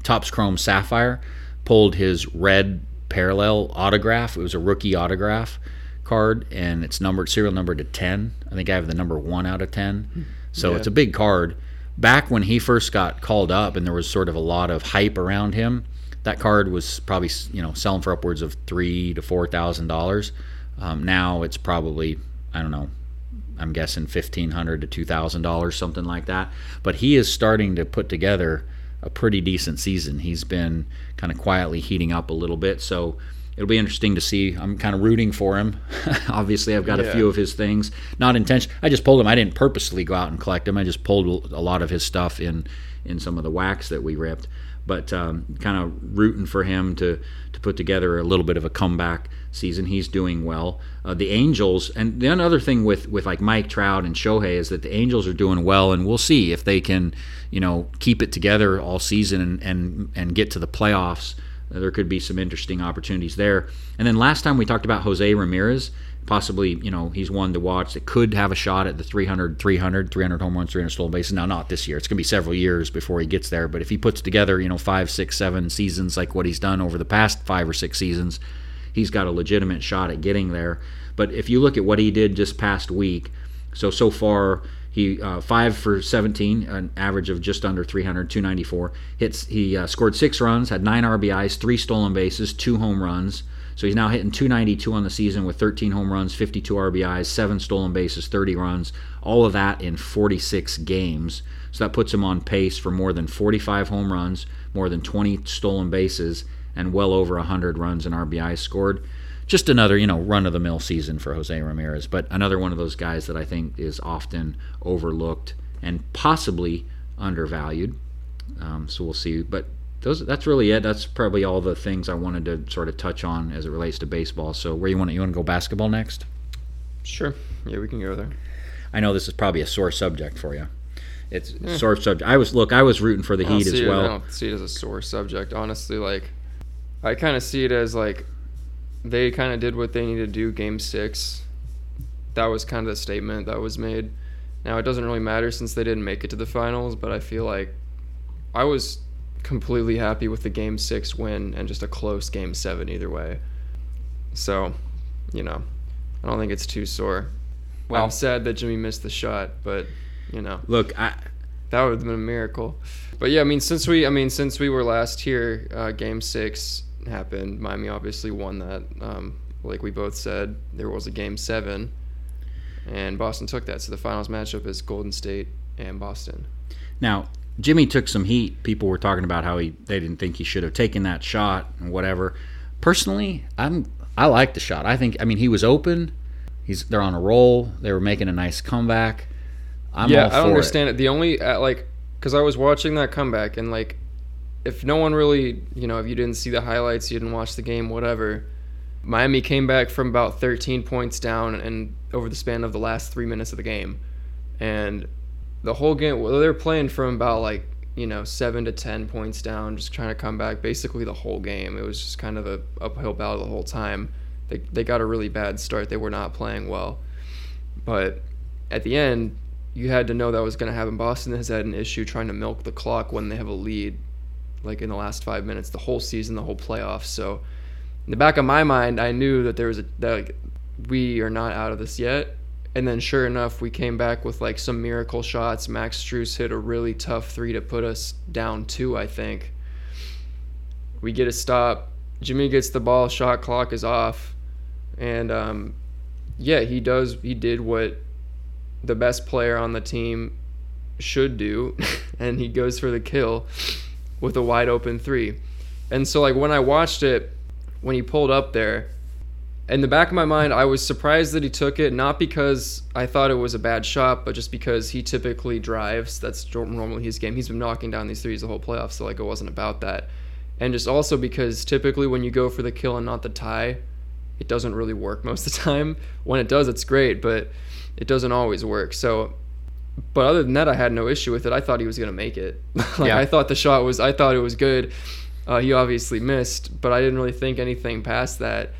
Topps Chrome Sapphire. Pulled his red parallel autograph. It was a rookie autograph card, and it's numbered serial numbered to ten. I think I have the number one out of ten, so Yeah. it's a big card. Back when he first got called up, and there was sort of a lot of hype around him, that card was probably you know selling for upwards of three to four thousand dollars. Um, now it's probably I don't know I'm guessing fifteen hundred to two thousand dollars, something like that. But he is starting to put together a pretty decent season. He's been kind of quietly heating up a little bit, so it'll be interesting to see. I'm kind of rooting for him. Obviously, I've got a few of his things, not intention. I just pulled him. I didn't purposely go out and collect them. I just pulled a lot of his stuff in in some of the wax that we ripped. But um, kind of rooting for him to to put together a little bit of a comeback season. He's doing well. Uh, the Angels, and the other thing with with like Mike Trout and Shohei is that the Angels are doing well, and we'll see if they can, you know, keep it together all season and and, and get to the playoffs. There could be some interesting opportunities there. And then last time we talked about Jose Ramirez. Possibly, you know, he's one to watch that could have a shot at the 300, 300, 300 home runs, 300 stolen bases. Now, not this year. It's going to be several years before he gets there. But if he puts together, you know, five, six, seven seasons like what he's done over the past five or six seasons, he's got a legitimate shot at getting there. But if you look at what he did just past week, so so far he uh, five for 17, an average of just under 300, 294 hits. He uh, scored six runs, had nine RBIs, three stolen bases, two home runs. So he's now hitting 292 on the season with 13 home runs, 52 RBIs, seven stolen bases, 30 runs. All of that in 46 games. So that puts him on pace for more than 45 home runs, more than 20 stolen bases, and well over 100 runs and RBIs scored. Just another, you know, run of the mill season for Jose Ramirez, but another one of those guys that I think is often overlooked and possibly undervalued. Um, so we'll see. But those that's really it. That's probably all the things I wanted to sort of touch on as it relates to baseball. So where you want to, you want to go basketball next? Sure. Yeah, we can go there. I know this is probably a sore subject for you. It's a sore subject. I was look, I was rooting for the Heat as it- I well. don't see it as a sore subject, honestly. Like, I kind of see it as like they kind of did what they needed to do. Game six, that was kind of the statement that was made. Now it doesn't really matter since they didn't make it to the finals, but I feel like I was completely happy with the game six win and just a close game seven either way. So, you know, I don't think it's too sore. Well- I'm sad that Jimmy missed the shot, but you know. Look, I That would have been a miracle. But yeah, I mean, since we, I mean, since we were last here, uh, Game Six happened. Miami obviously won that. Um, like we both said, there was a Game Seven, and Boston took that. So the finals matchup is Golden State and Boston. Now, Jimmy took some heat. People were talking about how he they didn't think he should have taken that shot and whatever. Personally, I'm I like the shot. I think I mean he was open. He's they're on a roll. They were making a nice comeback. I'm yeah, all for I don't understand it. The only uh, like, because I was watching that comeback and like, if no one really, you know, if you didn't see the highlights, you didn't watch the game, whatever. Miami came back from about 13 points down and over the span of the last three minutes of the game, and the whole game. Well, they're playing from about like you know seven to 10 points down, just trying to come back. Basically, the whole game. It was just kind of a uphill battle the whole time. They they got a really bad start. They were not playing well, but at the end, you had to know that was going to happen. Boston has had an issue trying to milk the clock when they have a lead, like in the last five minutes, the whole season, the whole playoffs. So, in the back of my mind, I knew that there was a that like, we are not out of this yet. And then, sure enough, we came back with like some miracle shots. Max Strus hit a really tough three to put us down two, I think. We get a stop. Jimmy gets the ball. Shot clock is off, and um, yeah, he does. He did what the best player on the team should do, and he goes for the kill with a wide open three. And so, like, when I watched it, when he pulled up there, in the back of my mind, I was surprised that he took it, not because I thought it was a bad shot, but just because he typically drives. That's normally his game. He's been knocking down these threes the whole playoffs, so, like, it wasn't about that. And just also because typically when you go for the kill and not the tie, it doesn't really work most of the time. When it does, it's great, but it doesn't always work. So, but other than that, I had no issue with it. I thought he was gonna make it. like Yeah. I thought the shot was, I thought it was good. Uh, he obviously missed, but I didn't really think anything past that.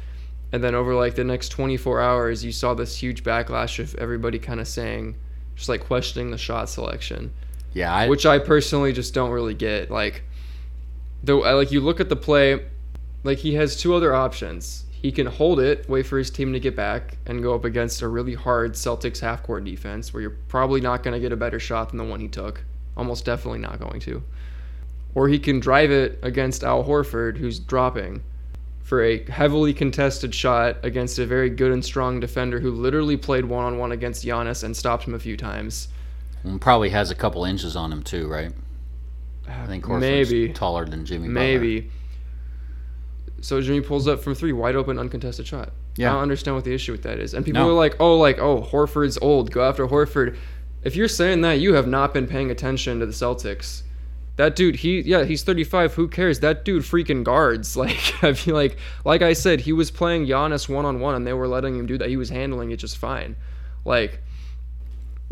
And then over like the next 24 hours, you saw this huge backlash of everybody kind of saying, just like questioning the shot selection Yeah, I, which I personally just don't really get. Like, though, like you look at the play, like he has two other options. He can hold it, wait for his team to get back, and go up against a really hard Celtics half court defense where you're probably not going to get a better shot than the one he took. Almost definitely not going to. Or he can drive it against Al Horford, who's dropping for a heavily contested shot against a very good and strong defender who literally played one on one against Giannis and stopped him a few times. And probably has a couple inches on him too, right? I think Horford's Maybe. taller than Jimmy. Butler. So Jimmy pulls up from three, wide open, uncontested shot. Yeah. I don't understand what the issue with that is. And people No. are like, oh, like, oh, Horford's old. Go after Horford. If you're saying that, you have not been paying attention to the Celtics. That dude, he yeah, he's 35. Who cares? That dude freaking guards. Like I feel like, like I said, he was playing Giannis one on one, and they were letting him do that. He was handling it just fine. Like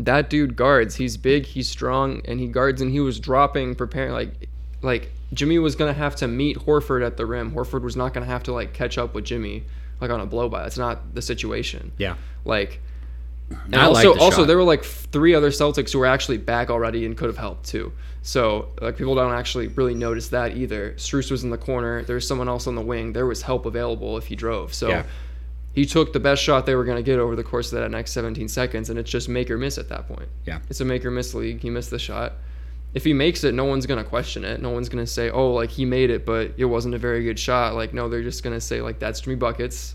that dude guards. He's big, he's strong, and he guards. And he was dropping, preparing like, like Jimmy was gonna have to meet Horford at the rim. Horford was not gonna have to like catch up with Jimmy like on a blow by. That's not the situation. Yeah. Like, and I like also, the also there were like three other Celtics who were actually back already and could have helped too. So like people don't actually really notice that either. Strus was in the corner. There was someone else on the wing. There was help available if he drove. So Yeah. he took the best shot they were going to get over the course of that next 17 seconds, and it's just make or miss at that point. Yeah. It's a make or miss league. He missed the shot. If he makes it, no one's going to question it. No one's going to say, oh, like he made it, but it wasn't a very good shot. Like, no, they're just going to say, like, that's Jimmy Buckets.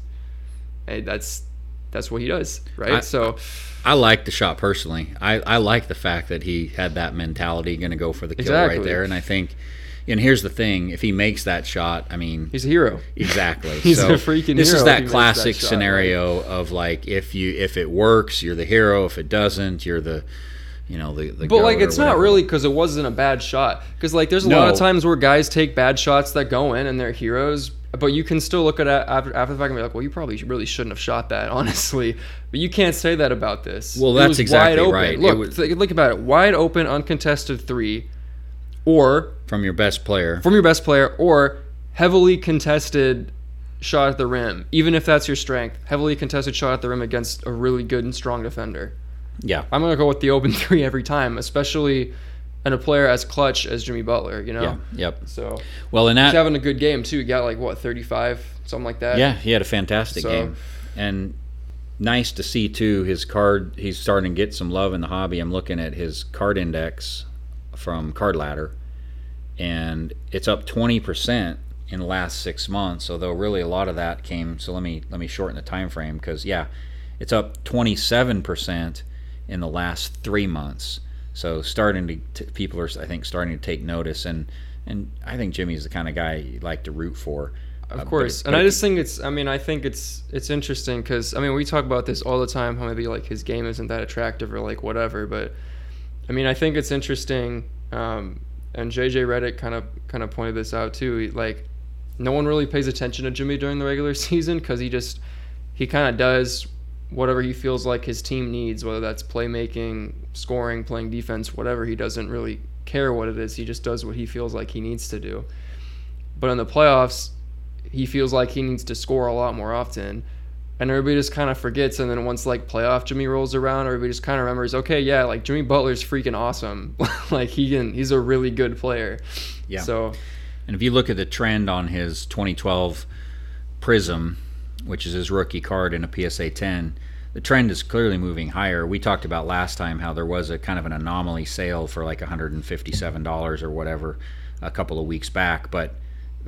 And that's that's what he does, right? I- so I like the shot personally. I, I like the fact that he had that mentality, going to go for the kill right there. And I think, and here's the thing: if he makes that shot, I mean, he's a hero. Exactly. He's so a freaking This is that classic that shot, scenario of like if you if it works, you're the hero. If it doesn't, you're the you know the, the But like, it's not really because it wasn't a bad shot. Because like, there's a lot of times where guys take bad shots that go in and they're heroes. But you can still look at it after, after the fact and be like, well, you probably really shouldn't have shot that, honestly. But you can't say that about this. Well, that's exactly wide open. right. Look, was- th- look about it. Wide open, uncontested three, or from your best player. from your best player, or heavily contested shot at the rim. Even if that's your strength, heavily contested shot at the rim against a really good and strong defender. Yeah. I'm gonna go with the open three every time, especially in a player as clutch as Jimmy Butler. You know. Yeah. Yep. So Well, he's that, having a good game too. He got like what 35, something like that. yeah, he had a fantastic So- game, and nice to see too. His card, he's starting to get some love in the hobby. I'm looking at his card index from Card Ladder, and it's up 20 percent in the last six months. Although really a lot of that came. So let me let me shorten the time frame because yeah, it's up 27 percent in the last three months. So starting to t- people are I think starting to take notice and. And I think Jimmy's the kind of guy you like to root for. Uh, Of but course, it- and but I just think it's. I mean, I think it's it's interesting because I mean we talk about this all the time. How maybe like his game isn't that attractive or like whatever, but I mean I think it's interesting. Um, and JJ Redick kind of kind of pointed this out too. He, like, no one really pays attention to Jimmy during the regular season because he just he kind of does whatever he feels like his team needs, whether that's playmaking, scoring, playing defense, whatever. He doesn't really care what it is. He just does what he feels like he needs to do. But in the playoffs, he feels like he needs to score a lot more often. And everybody just kind of forgets. And then once like playoff Jimmy rolls around, everybody just kind of remembers, okay, yeah, like Jimmy Butler's freaking awesome. like he can, he's a really good player. Yeah. So And if you look at the trend on his 2012 Prizm, which is his rookie card in a PSA 10, the trend is clearly moving higher. We talked about last time how there was a kind of an anomaly sale for like $157 or whatever a couple of weeks back, but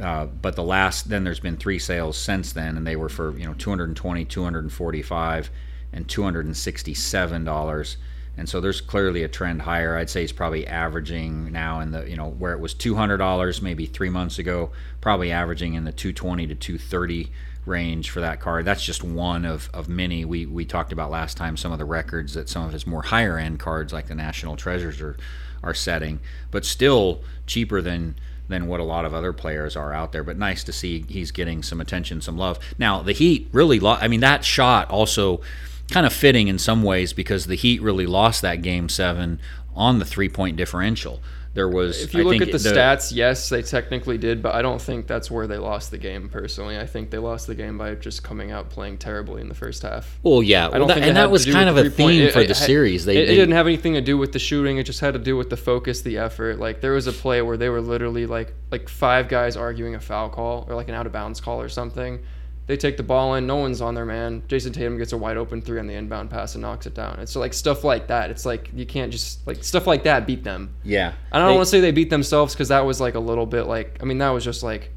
uh, but the last then there's been three sales since then, and they were for you know 220, 245, and 267 dollars. And so there's clearly a trend higher. I'd say he's probably averaging now in the you know where it was two hundred dollars maybe three months ago, probably averaging in the two twenty to two thirty range for that card. That's just one of, of many. We we talked about last time some of the records that some of his more higher end cards like the National Treasures are are setting, but still cheaper than than what a lot of other players are out there. But nice to see he's getting some attention, some love. Now the Heat really, lo- I mean that shot also kind of fitting in some ways because the Heat really lost that game seven on the three point differential. There was if you I look at the, stats, yes, they technically did, but I don't think that's where they lost the game. Personally, I think they lost the game by just coming out playing terribly in the first half. Well, yeah, I well, don't that- think and that was kind of a theme it- for it the series. They, it, it didn't have anything to do with the shooting. It just had to do with the focus, the effort. Like there was a play where they were literally like like five guys arguing a foul call or like an out of bounds call or something, they take the ball in, no one's on their man. Jayson Tatum gets a wide open three on the inbound pass and knocks it down. It's like stuff like that. It's like you can't just like stuff like that beat them. Yeah. I don't want to say they beat themselves because that was like a little bit like I mean that was just like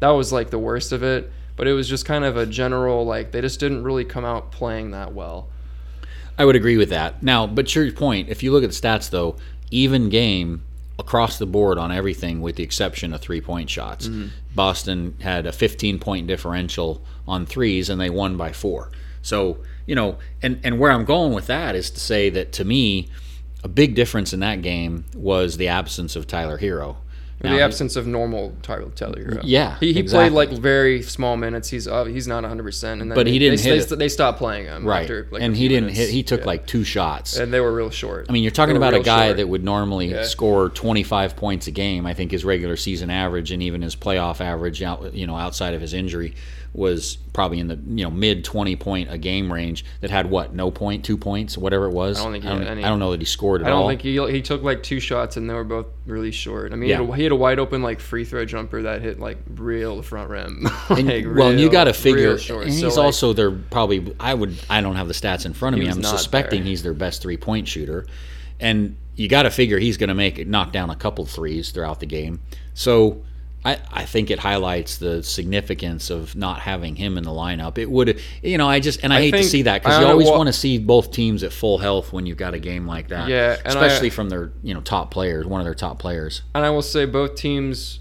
that was like the worst of it. But it was just kind of a general like they just didn't really come out playing that well. I would agree with that. Now, but your point, if you look at the stats though, even game across the board on everything with the exception of three point shots. Mm-hmm. Boston had a 15 point differential on threes and they won by four. So, you know, and, and where I'm going with that is to say that to me, a big difference in that game was the absence of Tyler Herro. The absence of normal Tyler Taylor Yeah, he, he exactly. played like very small minutes. He's uh, he's not 100, percent and then But he didn't they, hit they, they stopped playing him right. after like and he didn't minutes. hit, he took Yeah. like two shots. and they were real short. I mean, you're talking about a guy short. that would normally Yeah. score 25 points a game. I think his regular season average and even his playoff average, out you know, outside of his injury, was probably in the you know mid 20 point a game range. That had what, no point, two points, whatever it was. I don't think he I don't, had any. I don't know that he scored at all I don't all. think he he took like two shots and they were both really short. I mean, Yeah. he, had a, he had a wide open like free throw jumper that hit like real front rim. And- Like, well, you got to figure, short. and he's So, like, also their probably. I would. I don't have the stats in front of me. I'm suspecting there. he's their best three point shooter, and you got to figure he's going to make it knock down a couple threes throughout the game. So. I, I think it highlights the significance of not having him in the lineup. It would, you know, I just and I, I hate to see that because you always want to see both teams at full health when you've got a game like that. Yeah, and I- especially from their you know top players, one of their top players. And I will say both teams,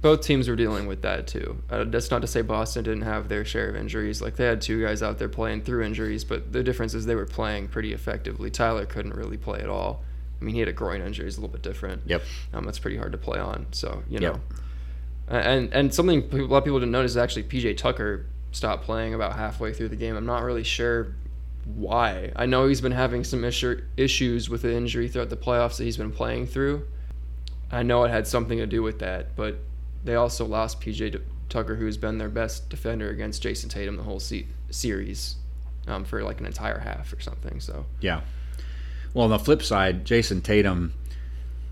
both teams were dealing with that too. Uh, that's not to say Boston didn't have their share of injuries. Like they had two guys out there playing through injuries, but the difference is they were playing pretty effectively. Tyler couldn't really play at all. I mean, he had a groin injury; it's a little bit different. Yep. Um, that's pretty hard to play on. So you Yep. And and something a lot of people didn't notice is actually PJ Tucker stopped playing about halfway through the game. I'm not really sure why. I know he's been having some issue, issues with the injury throughout the playoffs that he's been playing through. I know it had something to do with that, but they also lost PJ Tucker, who's been their best defender against Jayson Tatum the whole se- series, um, for like an entire half or something. So Yeah. Well, on the flip side, Jayson Tatum,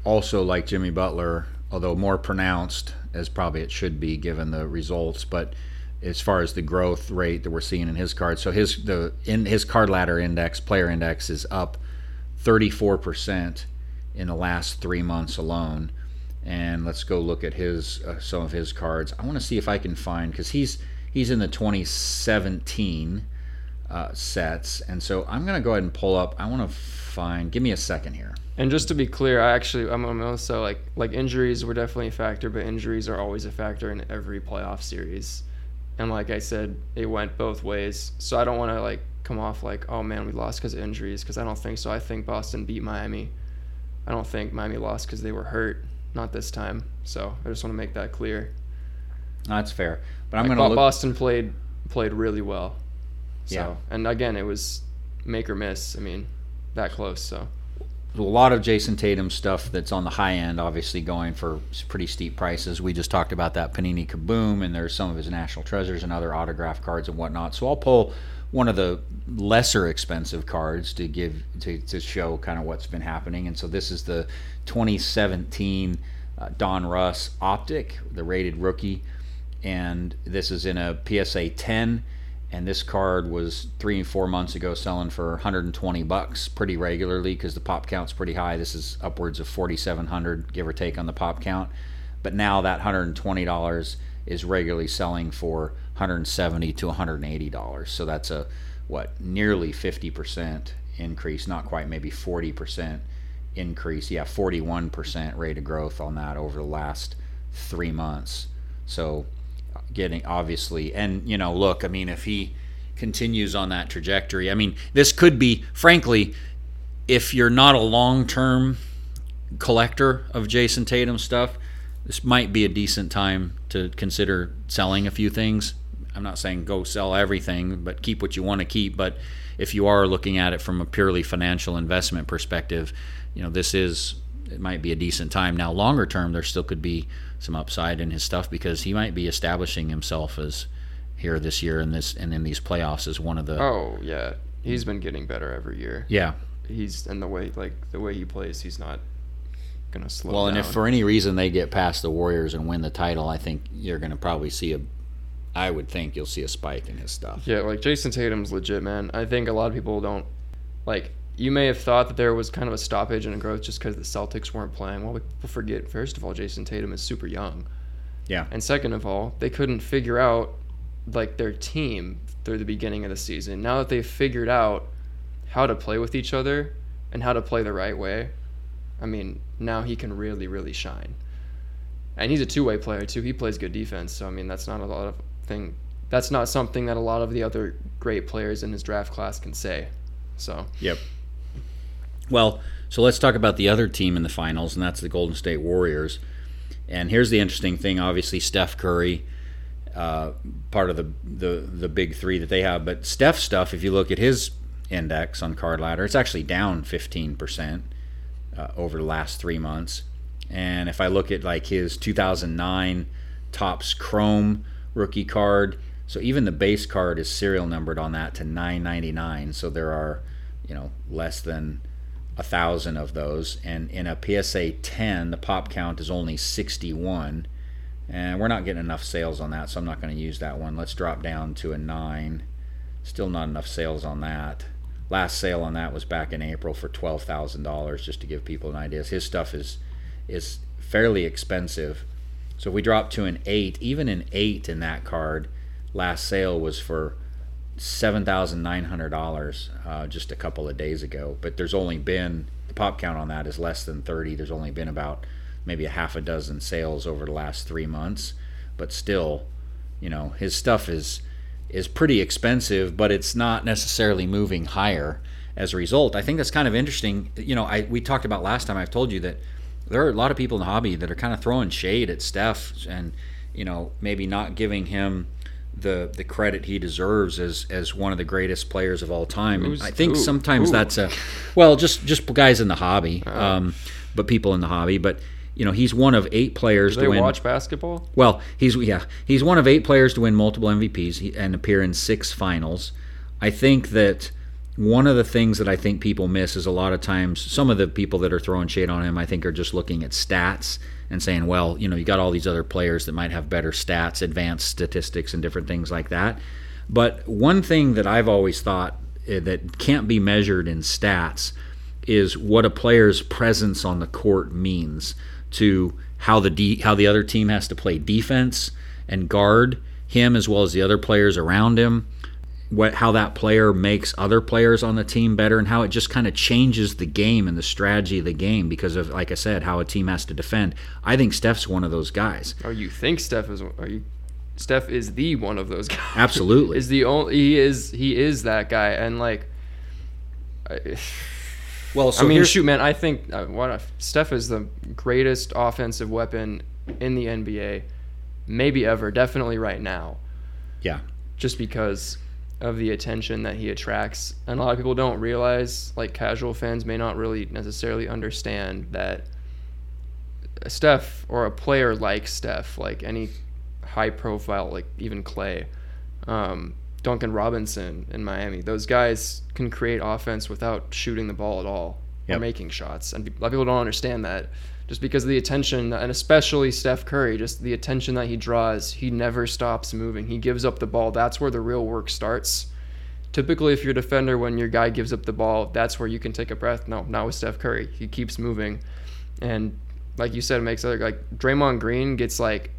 also like Jimmy Butler, although more pronounced, as probably it should be given the results, but as far as the growth rate that we're seeing in his card, so his the in his card ladder index, player index, is up 34 percent in the last three months alone. And let's go look at his uh, some of his cards. I want to see if I can find because he's he's in the 2017 uh, sets, and so I'm gonna go ahead and pull up. I want to find. Give me a second here. And just to be clear, I actually I'm, I'm also like like injuries were definitely a factor, but injuries are always a factor in every playoff series. And like I said, it went both ways. So I don't want to like come off like oh man we lost because of injuries because I don't think so. I think Boston beat Miami. I don't think Miami lost because they were hurt. Not this time. So I just want to make that clear. That's fair, but I'm Like, gonna look. Boston played played really well. So Yeah. and again it was make or miss. I mean that close. So a lot of Jayson Tatum stuff that's on the high end, obviously going for pretty steep prices. We just talked about that Panini Kaboom, and there's some of his national treasures and other autograph cards and whatnot. So I'll pull one of the lesser expensive cards to give to, to show kind of what's been happening. And so this is the 2017 uh, Donruss Optic, the rated rookie, and this is in a PSA 10 and this card was three and four months ago selling for 120 bucks pretty regularly because the pop count's pretty high. This is upwards of 4,700 give or take on the pop count, but now that 120 dollars is regularly selling for 170 to 180 dollars. So that's a what nearly 50 percent increase, not quite, maybe 40 percent increase. Yeah, 41 percent rate of growth on that over the last three months. So getting obviously. And you know look i mean if he continues on that trajectory i mean this could be frankly if you're not a long-term collector of jayson tatum stuff this might be a decent time to consider selling a few things. I'm not saying go sell everything but keep what you want to keep. But if you are looking at it from a purely financial investment perspective you know this is it might be a decent time now longer term there still could be some upside in his stuff because he might be establishing himself as here this year and this and in these playoffs as one of the oh yeah, he's been getting better every year. yeah he's and the way like the way he plays, he's not gonna slow well and if for any reason they get past the warriors and win the title i think you're to probably see a I would think you'll see a spike in his stuff. Yeah, like Jayson Tatum's legit, man. I think a lot of people don't like. You may have thought that there was kind of a stoppage in growth just because the Celtics weren't playing. Well, people forget. First of all, Jayson Tatum is super young, Yeah. and second of all, they couldn't figure out like their team through the beginning of the season. Now that they've figured out how to play with each other and how to play the right way, I mean, now he can really, really shine. And he's a two-way player too. He plays good defense, so I mean, that's not a lot of thing. That's not something that a lot of the other great players in his draft class can say. So Yep. Well, so let's talk about the other team in the finals, and that's the Golden State Warriors. And here's the interesting thing: obviously, Steph Curry, uh, part of the, the the big three that they have. But Steph's stuff, if you look at his index on Card Ladder, it's actually down 15 percent uh, over the last three months. And if I look at like his 2009 Topps Chrome rookie card, so even the base card is serial numbered on that to 999. So there are, you know, less than a thousand of those. And in a PSA 10, the pop count is only 61. And we're not getting enough sales on that, so I'm not going to use that one. Let's drop down to a 9. Still not enough sales on that. Last sale on that was back in April for $12,000 just to give people an idea. His stuff is is fairly expensive. So if we drop to an 8, even an 8 in that card, last sale was for $7,900 uh, just a couple of days ago. But there's only been, the pop count on that is less than 30. There's only been about maybe a half a dozen sales over the last three months. But still, you know, his stuff is is pretty expensive, but it's not necessarily moving higher as a result. I think that's kind of interesting. You know, I we talked about last time. I've told you that there are a lot of people in the hobby that are kind of throwing shade at Steph and you know maybe not giving him the the credit he deserves as as one of the greatest players of all time. And I think who? sometimes Who? that's a well, just just guys in the hobby, um, but people in the hobby. But you know, he's one of eight players do to they win. watch basketball? Well, he's yeah, he's one of eight players to win multiple MVPs and appear in six finals. I think that one of the things that I think people miss is a lot of times some of the people that are throwing shade on him, I think, are just looking at stats and saying, well, you know, you got all these other players that might have better stats, advanced statistics, and different things like that. But one thing that I've always thought eh, that can't be measured in stats is what a player's presence on the court means to how the de- how the other team has to play defense and guard him as well as the other players around him what how that player makes other players on the team better and how it just kind of changes the game and the strategy of the game because of like I said how a team has to defend. I think Steph's one of those guys. Oh, you think Steph is? Are you? Steph is the one of those guys. Absolutely. is the only he is he is that guy and like. I, Well, I mean, shoot, man. I think uh, what Steph is the greatest offensive weapon in the NBA, maybe ever. Definitely right now, yeah. just because of the attention that he attracts. And a lot of people don't realize, like casual fans, may not really necessarily understand that Steph or a player like Steph, like any high profile, like even Klay, um, Duncan Robinson in Miami, those guys can create offense without shooting the ball at all Yep. or making shots. And a lot of people don't understand that. Just because of the attention, and especially Steph Curry, just the attention that he draws, he never stops moving. He gives up the ball. That's where the real work starts. Typically, if you're a defender, when your guy gives up the ball, that's where you can take a breath. No, not with Steph Curry. He keeps moving. And like you said, it makes other like Draymond Green gets like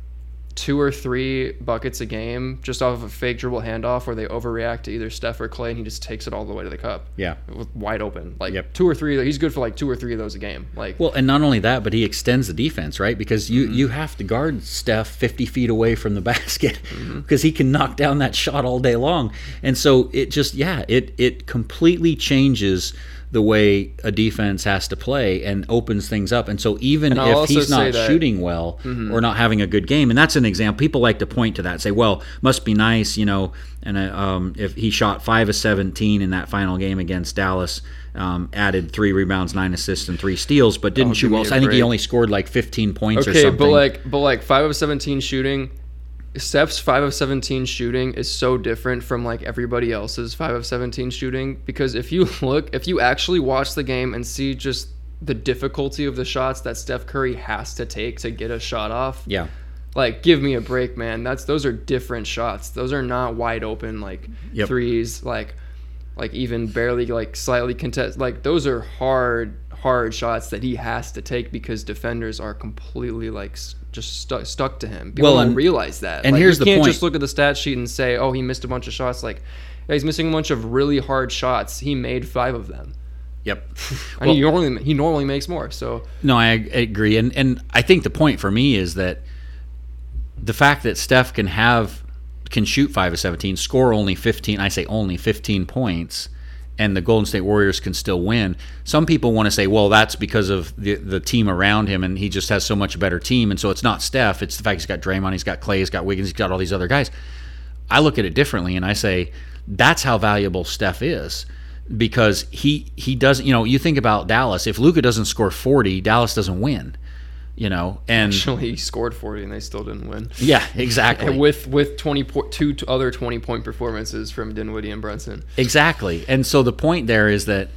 two or three buckets a game just off of a fake dribble handoff where they overreact to either Steph or Klay and he just takes it all the way to the cup. Yeah. Wide open. Like Yep. two or three he's good for like two or three of those a game. Like Well, and not only that, but he extends the defense, right? Because you Mm-hmm. you have to guard Steph 50 feet away from the basket Mm-hmm. because he can knock down that shot all day long. And so it just yeah, it it completely changes the way a defense has to play and opens things up. And so even And if he's not Mm-hmm. shooting well or not having a good game, and that's an example. People like to point to that, say, "Well, must be nice," you know. And uh, um, if he shot five of 17 in that final game against Dallas, um, added three rebounds, nine assists, and three steals, but didn't Oh, shoot well. me So a I think he only scored like 15 points or Okay, something. but like but like five of seventeen shooting Steph's five of seventeen shooting is so different from like everybody else's five of seventeen shooting because if you look if you actually watch the game and see just the difficulty of the shots that Steph Curry has to take to get a shot off, yeah, Like, give me a break, man. That's those are different shots. Those are not wide open like Yep. threes. Like, like even barely like slightly contest. Like those are hard, hard shots that he has to take because defenders are completely like just stuck stuck to him. People Well, don't and- realize that. and Like, here's you the can't point. just look at the stat sheet and say, oh, he missed a bunch of shots. Like, yeah, he's missing a bunch of really hard shots. He made five of them. Yep. And he normally he normally makes more. So No, I, I agree, and and I think the point for me is that the fact that Steph can have can shoot five of seventeen, score only fifteen. I say only fifteen points, and the Golden State Warriors can still win. Some people want to say, well, that's because of the the team around him, and he just has so much better team, and so it's not Steph. It's the fact he's got Draymond, he's got Klay, he's got Wiggins, he's got all these other guys. I look at it differently, and I say that's how valuable Steph is because he he doesn't. You know, you think about Dallas. If Luka doesn't score forty, Dallas doesn't win. You know, and actually he scored 40 and they still didn't win. yeah, exactly. And with with 20 po- two other 20 point performances from Dinwiddie and Brunson. Exactly. And so the point there is that,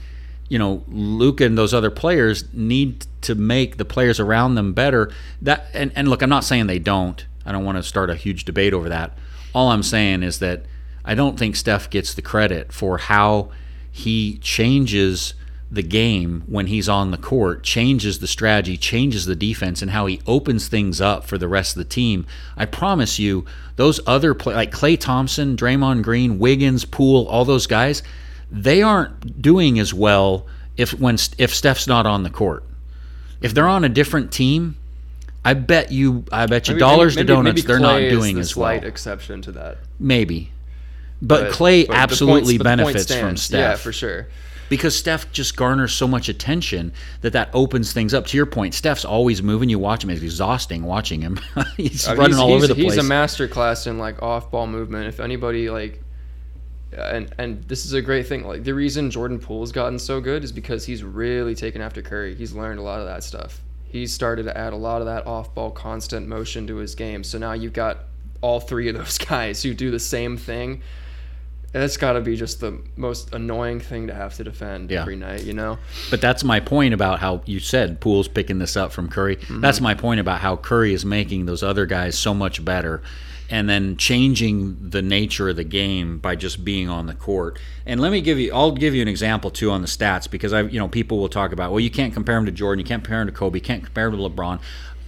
you know, Luka and those other players need to make the players around them better. That and, and look, I'm not saying they don't. I don't want to start a huge debate over that. All I'm saying is that I don't think Steph gets the credit for how he changes the game when he's on the court, changes the strategy, changes the defense, and how he opens things up for the rest of the team. I promise you, those other play like Klay Thompson, Draymond Green, Wiggins, Poole, all those guys, they aren't doing as well if when if Steph's not on the court. If they're on a different team, I bet you, I bet you Maybe- dollars maybe- to donuts, maybe they're not doing as well. slight exception to that. Maybe. But, But- Klay but absolutely points- but the point benefits from. Steph Yeah, for sure. Because Steph just garners so much attention that that opens things up. To your point, Steph's always moving. You watch him; it's exhausting watching him. he's mean, running he's, all he's, over the place. he's a master class in like off ball movement. If anybody like, uh, and and this is a great thing. Like the reason Jordan Poole's gotten so good is because he's really taken after Curry. He's learned a lot of that stuff. He's started to add a lot of that off ball constant motion to his game. So now you've got all three of those guys who do the same thing. That's got to be just the most annoying thing to have to defend Yeah. every night, you know? But that's my point about how you said Poole's picking this up from Curry. Mm-hmm. That's my point about how Curry is making those other guys so much better and then changing the nature of the game by just being on the court. And let me give you I'll give you an example too on the stats because I you know people will talk about well you can't compare him to Jordan, you can't compare him to Kobe, you can't compare him to LeBron.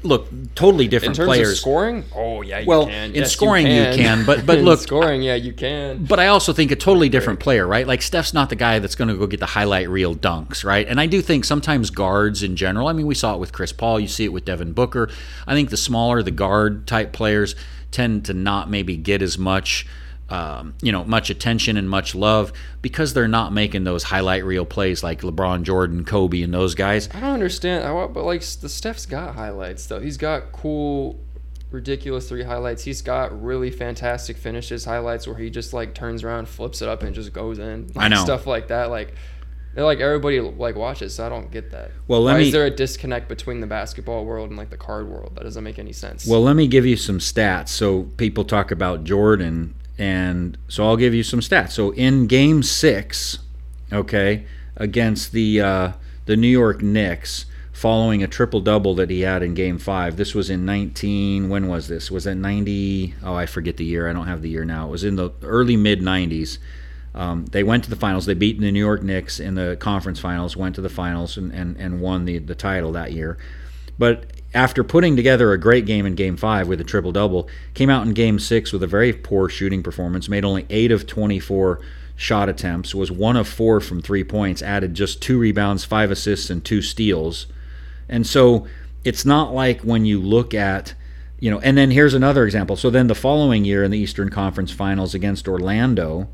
Look, totally In different terms players. of scoring, oh yeah, you Well, can. in Yes, scoring you can, but- but In look- scoring, yeah, you can. But I also think a totally different player, right? Like Steph's not the guy that's going to go get the highlight reel dunks, right? And I do think sometimes guards in general. I mean, we saw it with Chris Paul. You see it with Devin Booker. I think the smaller the guard type players tend to not maybe get as much, um, you know, much attention and much love because they're not making those highlight reel plays like LeBron, Jordan, Kobe, and those guys. I don't understand. I want, but like the Steph's got highlights though. He's got cool, ridiculous three highlights. He's got really fantastic finishes highlights where he just like turns around, flips it up, and just goes in. I know. stuff like that. Like, they're like everybody like watches. So I don't get that. Well, let Why me- is there a disconnect between the basketball world and like the card world? That doesn't make any sense. Well, let me give you some stats. So people talk about Jordan, and so I'll give you some stats. So in Game Six, okay, against the uh, the New York Knicks, following a triple double that he had in Game Five. This was in 19. When was this? Was that 90? Oh, I forget the year. I don't have the year now. It was in the early mid 90s. Um, they went to the finals. They beat the New York Knicks in the conference finals. Went to the finals and, and, and won the, the title that year. But after putting together a great game in Game Five with a triple double, came out in Game Six with a very poor shooting performance. Made only eight of 24 shot attempts. Was one of four from three points. Added just two rebounds, five assists, and two steals. And so it's not like when you look at, you know, and then here's another example. So then the following year in the Eastern Conference Finals against Orlando,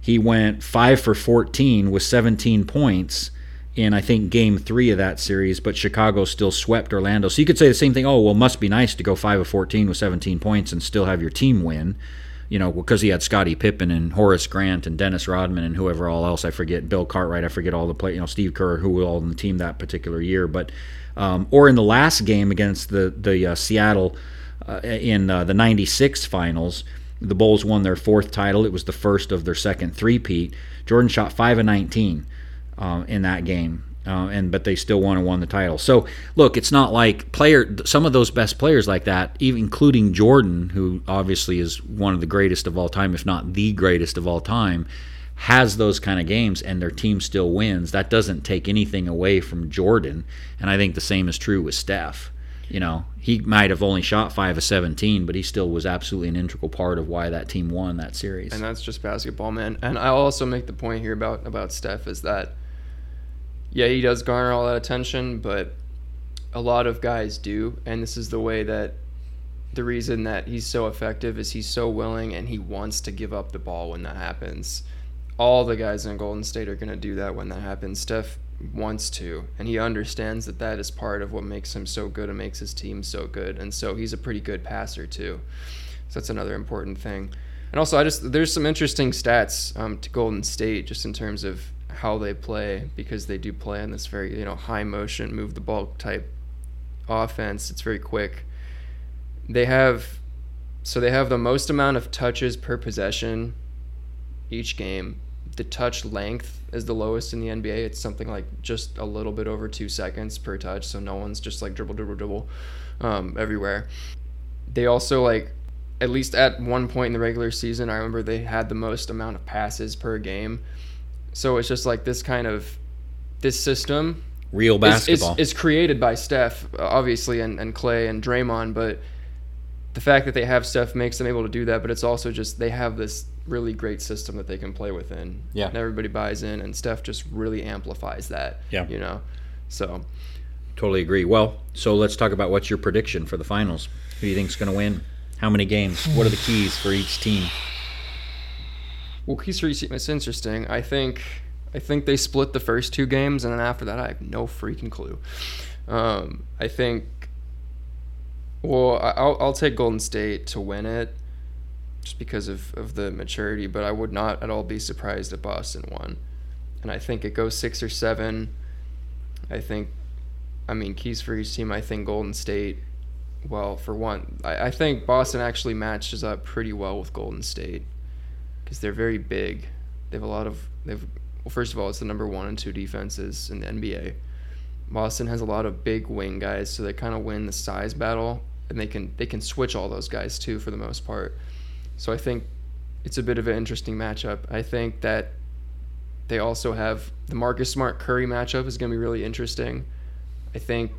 he went 5 for 14 with 17 points in I think game 3 of that series, but Chicago still swept Orlando. So you could say the same thing, oh, well, must be nice to go 5 of 14 with 17 points and still have your team win. You know, because he had Scottie Pippen and Horace Grant and Dennis Rodman and whoever all else I forget, Bill Cartwright, I forget all the play, you know, Steve Kerr, who were all on the team that particular year. But um, or in the last game against the the uh, Seattle uh, in uh, the '96 finals, the Bulls won their fourth title. It was the first of their second three-peat. Jordan shot five of 19 um, in that game. uh, and but they still won and won the title. So look, it's not like player. Some of those best players like that, even including Jordan, who obviously is one of the greatest of all time, if not the greatest of all time, has those kind of games, and their team still wins. That doesn't take anything away from Jordan, and I think the same is true with Steph. You know, he might have only shot five of 17, but he still was absolutely an integral part of why that team won that series. And that's just basketball, man. And I'll also make the point here about about Steph is that yeah, he does garner all that attention, but a lot of guys do, and this is the way that the reason that he's so effective is he's so willing and he wants to give up the ball when that happens. All the guys in Golden State are going to do that when that happens. Steph wants to, and he understands that that is part of what makes him so good and makes his team so good. And so he's a pretty good passer too. So that's another important thing. And also, I just there's some interesting stats um, to Golden State just in terms of how they play because they do play in this very you know high motion, move the ball type offense. It's very quick. They have so they have the most amount of touches per possession each game. The touch length is the lowest in the NBA. It's something like just a little bit over two seconds per touch. So no one's just like dribble, dribble, dribble um, everywhere. They also like at least at one point in the regular season, I remember they had the most amount of passes per game. So it's just like this kind of this system Real basketball. is, is created by Steph, obviously, and, and Klay and Draymond, but the fact that they have Steph makes them able to do that, but it's also just they have this really great system that they can play within. Yeah. And everybody buys in, and Steph just really amplifies that. Yeah. You know? So totally agree. Well, so let's talk about what's your prediction for the finals. Who do you think's going to win? How many games? What are the keys for each team? Well, keys team. It's interesting. I think I think they split the first two games, and then after that, I have no freaking clue. Um, I think. Well, I'll I'll take Golden State to win it, just because of of the maturity. But I would not at all be surprised if Boston won, and I think it goes six or seven. I think, I mean, keys for each team. I think Golden State. Well, for one, I, I think Boston actually matches up pretty well with Golden State because they're very big. They have a lot of they've well, first of all, it's the number one and two defenses in the NBA. Boston has a lot of big wing guys, so they kind of win the size battle, and they can they can switch all those guys too for the most part. So I think it's a bit of an interesting matchup. I think that they also have the Marcus Smart Curry matchup is going to be really interesting. I think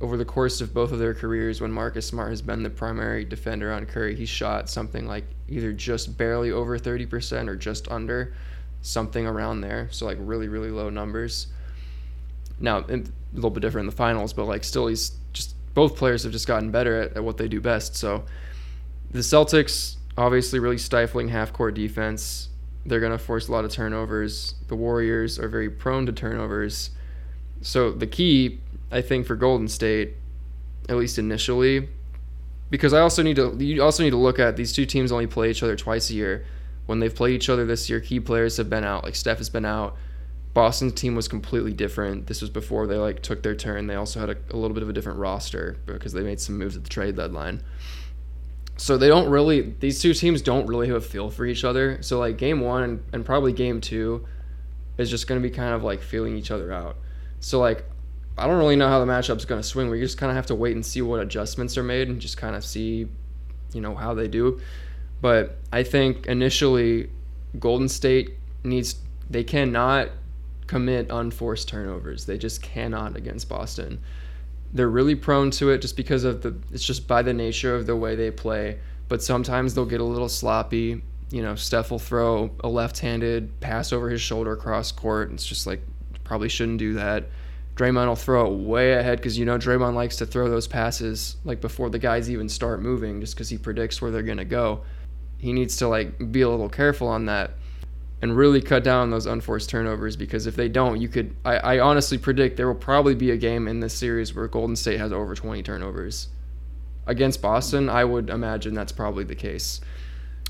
over the course of both of their careers, when Marcus Smart has been the primary defender on Curry, he shot something like either just barely over 30% or just under, something around there. So, like, really, really low numbers. Now, a little bit different in the finals, but, like, still, he's just both players have just gotten better at, at what they do best. So, the Celtics, obviously, really stifling half court defense. They're going to force a lot of turnovers. The Warriors are very prone to turnovers. So, the key I think for Golden State, at least initially, because I also need to you also need to look at these two teams only play each other twice a year. When they've played each other this year, key players have been out. Like Steph has been out. Boston's team was completely different. This was before they like took their turn. They also had a, a little bit of a different roster because they made some moves at the trade deadline. So they don't really these two teams don't really have a feel for each other. So like game one and, and probably game two is just gonna be kind of like feeling each other out. So like I don't really know how the matchup's going to swing. We just kind of have to wait and see what adjustments are made and just kind of see, you know, how they do. But I think initially, Golden State needs they cannot commit unforced turnovers. They just cannot against Boston. They're really prone to it just because of the it's just by the nature of the way they play. But sometimes they'll get a little sloppy. You know, Steph will throw a left-handed pass over his shoulder across court. It's just like probably shouldn't do that. Draymond will throw it way ahead because you know Draymond likes to throw those passes like before the guys even start moving, just because he predicts where they're gonna go. He needs to like be a little careful on that and really cut down on those unforced turnovers because if they don't, you could. I, I honestly predict there will probably be a game in this series where Golden State has over 20 turnovers. Against Boston, I would imagine that's probably the case.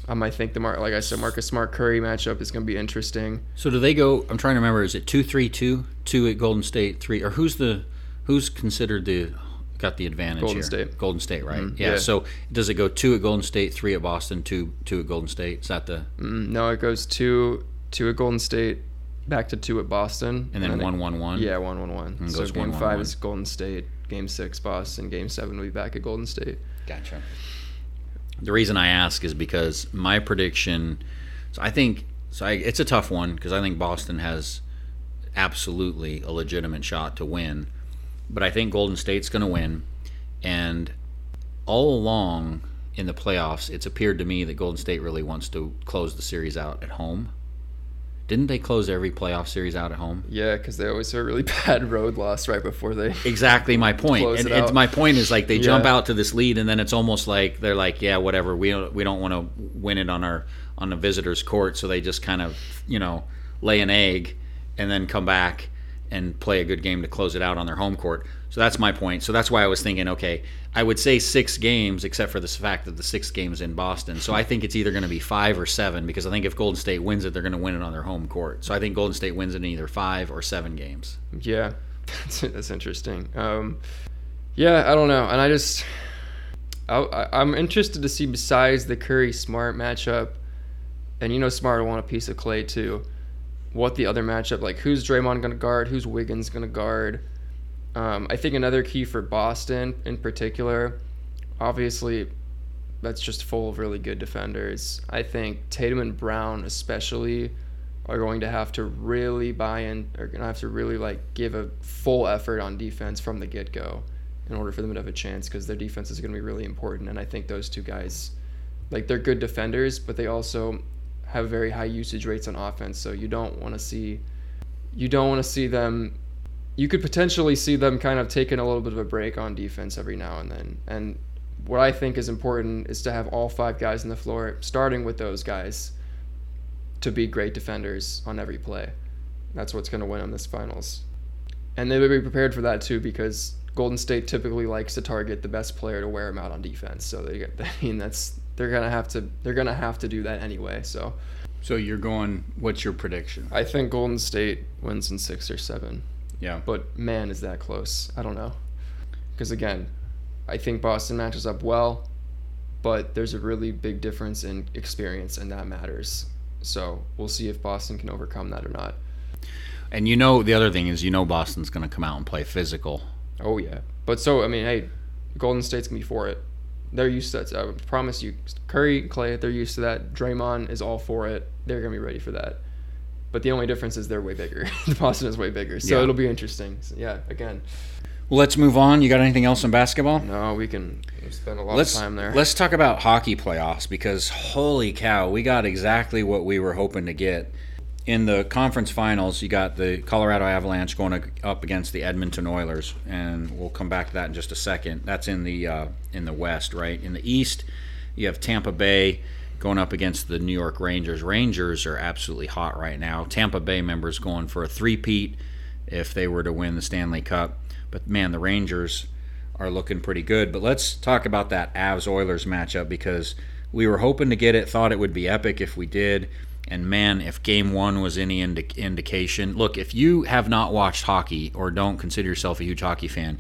Um, I think the Mar- like I said, Marcus Smart Curry matchup is going to be interesting. So do they go? I'm trying to remember. Is it two three two two at Golden State three or who's the who's considered the got the advantage Golden here? State. Golden State, right? Mhm, yeah, yeah. So does it go two at Golden State, three at Boston, two two at Golden State? Is that the Mm, no, it goes two two at Golden State, back to two at Boston, and then I think- one one one. Yeah, one one one. And So goes game 1-1-1. five is Golden State. Game six, Boston. Game seven, will be back at Golden State. Gotcha. The reason I ask is because my prediction. So I think so. I, it's a tough one because I think Boston has absolutely a legitimate shot to win, but I think Golden State's going to win. And all along in the playoffs, it's appeared to me that Golden State really wants to close the series out at home. Didn't they close every playoff series out at home? Yeah, because they always have a really bad road loss right before they. exactly my point. And out. my point is like they jump out to this lead and then it's almost like they're like, yeah, whatever. We don't we don't want to win it on our on the visitors' court, so they just kind of you know lay an egg and then come back and play a good game to close it out on their home court. So that's my point. So that's why I was thinking, okay, I would say six games, except for the fact that the sixth game is in Boston. So I think it's either going to be five or seven because I think if Golden State wins it, they're going to win it on their home court. So I think Golden State wins it in either five or seven games. Yeah, that's, that's interesting. Um, yeah, I don't know, and I just, I, I'm interested to see besides the Curry Smart matchup, and you know Smart will want a piece of Klay too. What the other matchup like? Who's Draymond gonna guard? Who's Wiggins gonna guard? Um, I think another key for Boston in particular, obviously, that's just full of really good defenders. I think Tatum and Brown especially are going to have to really buy in are going to have to really like give a full effort on defense from the get-go in order for them to have a chance because their defense is going to be really important and i think those two guys like they're good defenders but they also have very high usage rates on offense so you don't want to see you don't want to see them you could potentially see them kind of taking a little bit of a break on defense every now and then and what i think is important is to have all five guys in the floor starting with those guys to be great defenders on every play. That's what's going to win them this finals. And they would be prepared for that too because Golden State typically likes to target the best player to wear him out on defense. So they, I mean, that's they're going to have to they're going to have to do that anyway. So So you're going. What's your prediction? I think Golden State wins in 6 or 7. Yeah. But man is that close. I don't know. Cuz again, I think Boston matches up well, but there's a really big difference in experience and that matters. So, we'll see if Boston can overcome that or not. And you know the other thing is you know Boston's going to come out and play physical. Oh yeah, but so I mean, hey, Golden State's gonna be for it. They're used to that. I promise you, Curry, Klay, they're used to that. Draymond is all for it. They're gonna be ready for that. But the only difference is they're way bigger. The Boston is way bigger, so Yeah. it'll be interesting. So, yeah, again, Well, let's move on. You got anything else in basketball? no, we can spend a lot Let's of time there. let's talk about hockey playoffs because holy cow, we got exactly what we were hoping to get. In the conference finals, you got the Colorado Avalanche going up against the Edmonton Oilers, and we'll come back to that in just a second. That's in the uh, in the West, right? In the East, you have Tampa Bay going up against the New York Rangers. Rangers are absolutely hot right now. Tampa Bay members going for a three-peat if they were to win the Stanley Cup. But man, the Rangers are looking pretty good. But let's talk about that Avs Oilers matchup because we were hoping to get it, thought it would be epic if we did. And man, if game one was any indi- indication, look, if you have not watched hockey or don't consider yourself a huge hockey fan,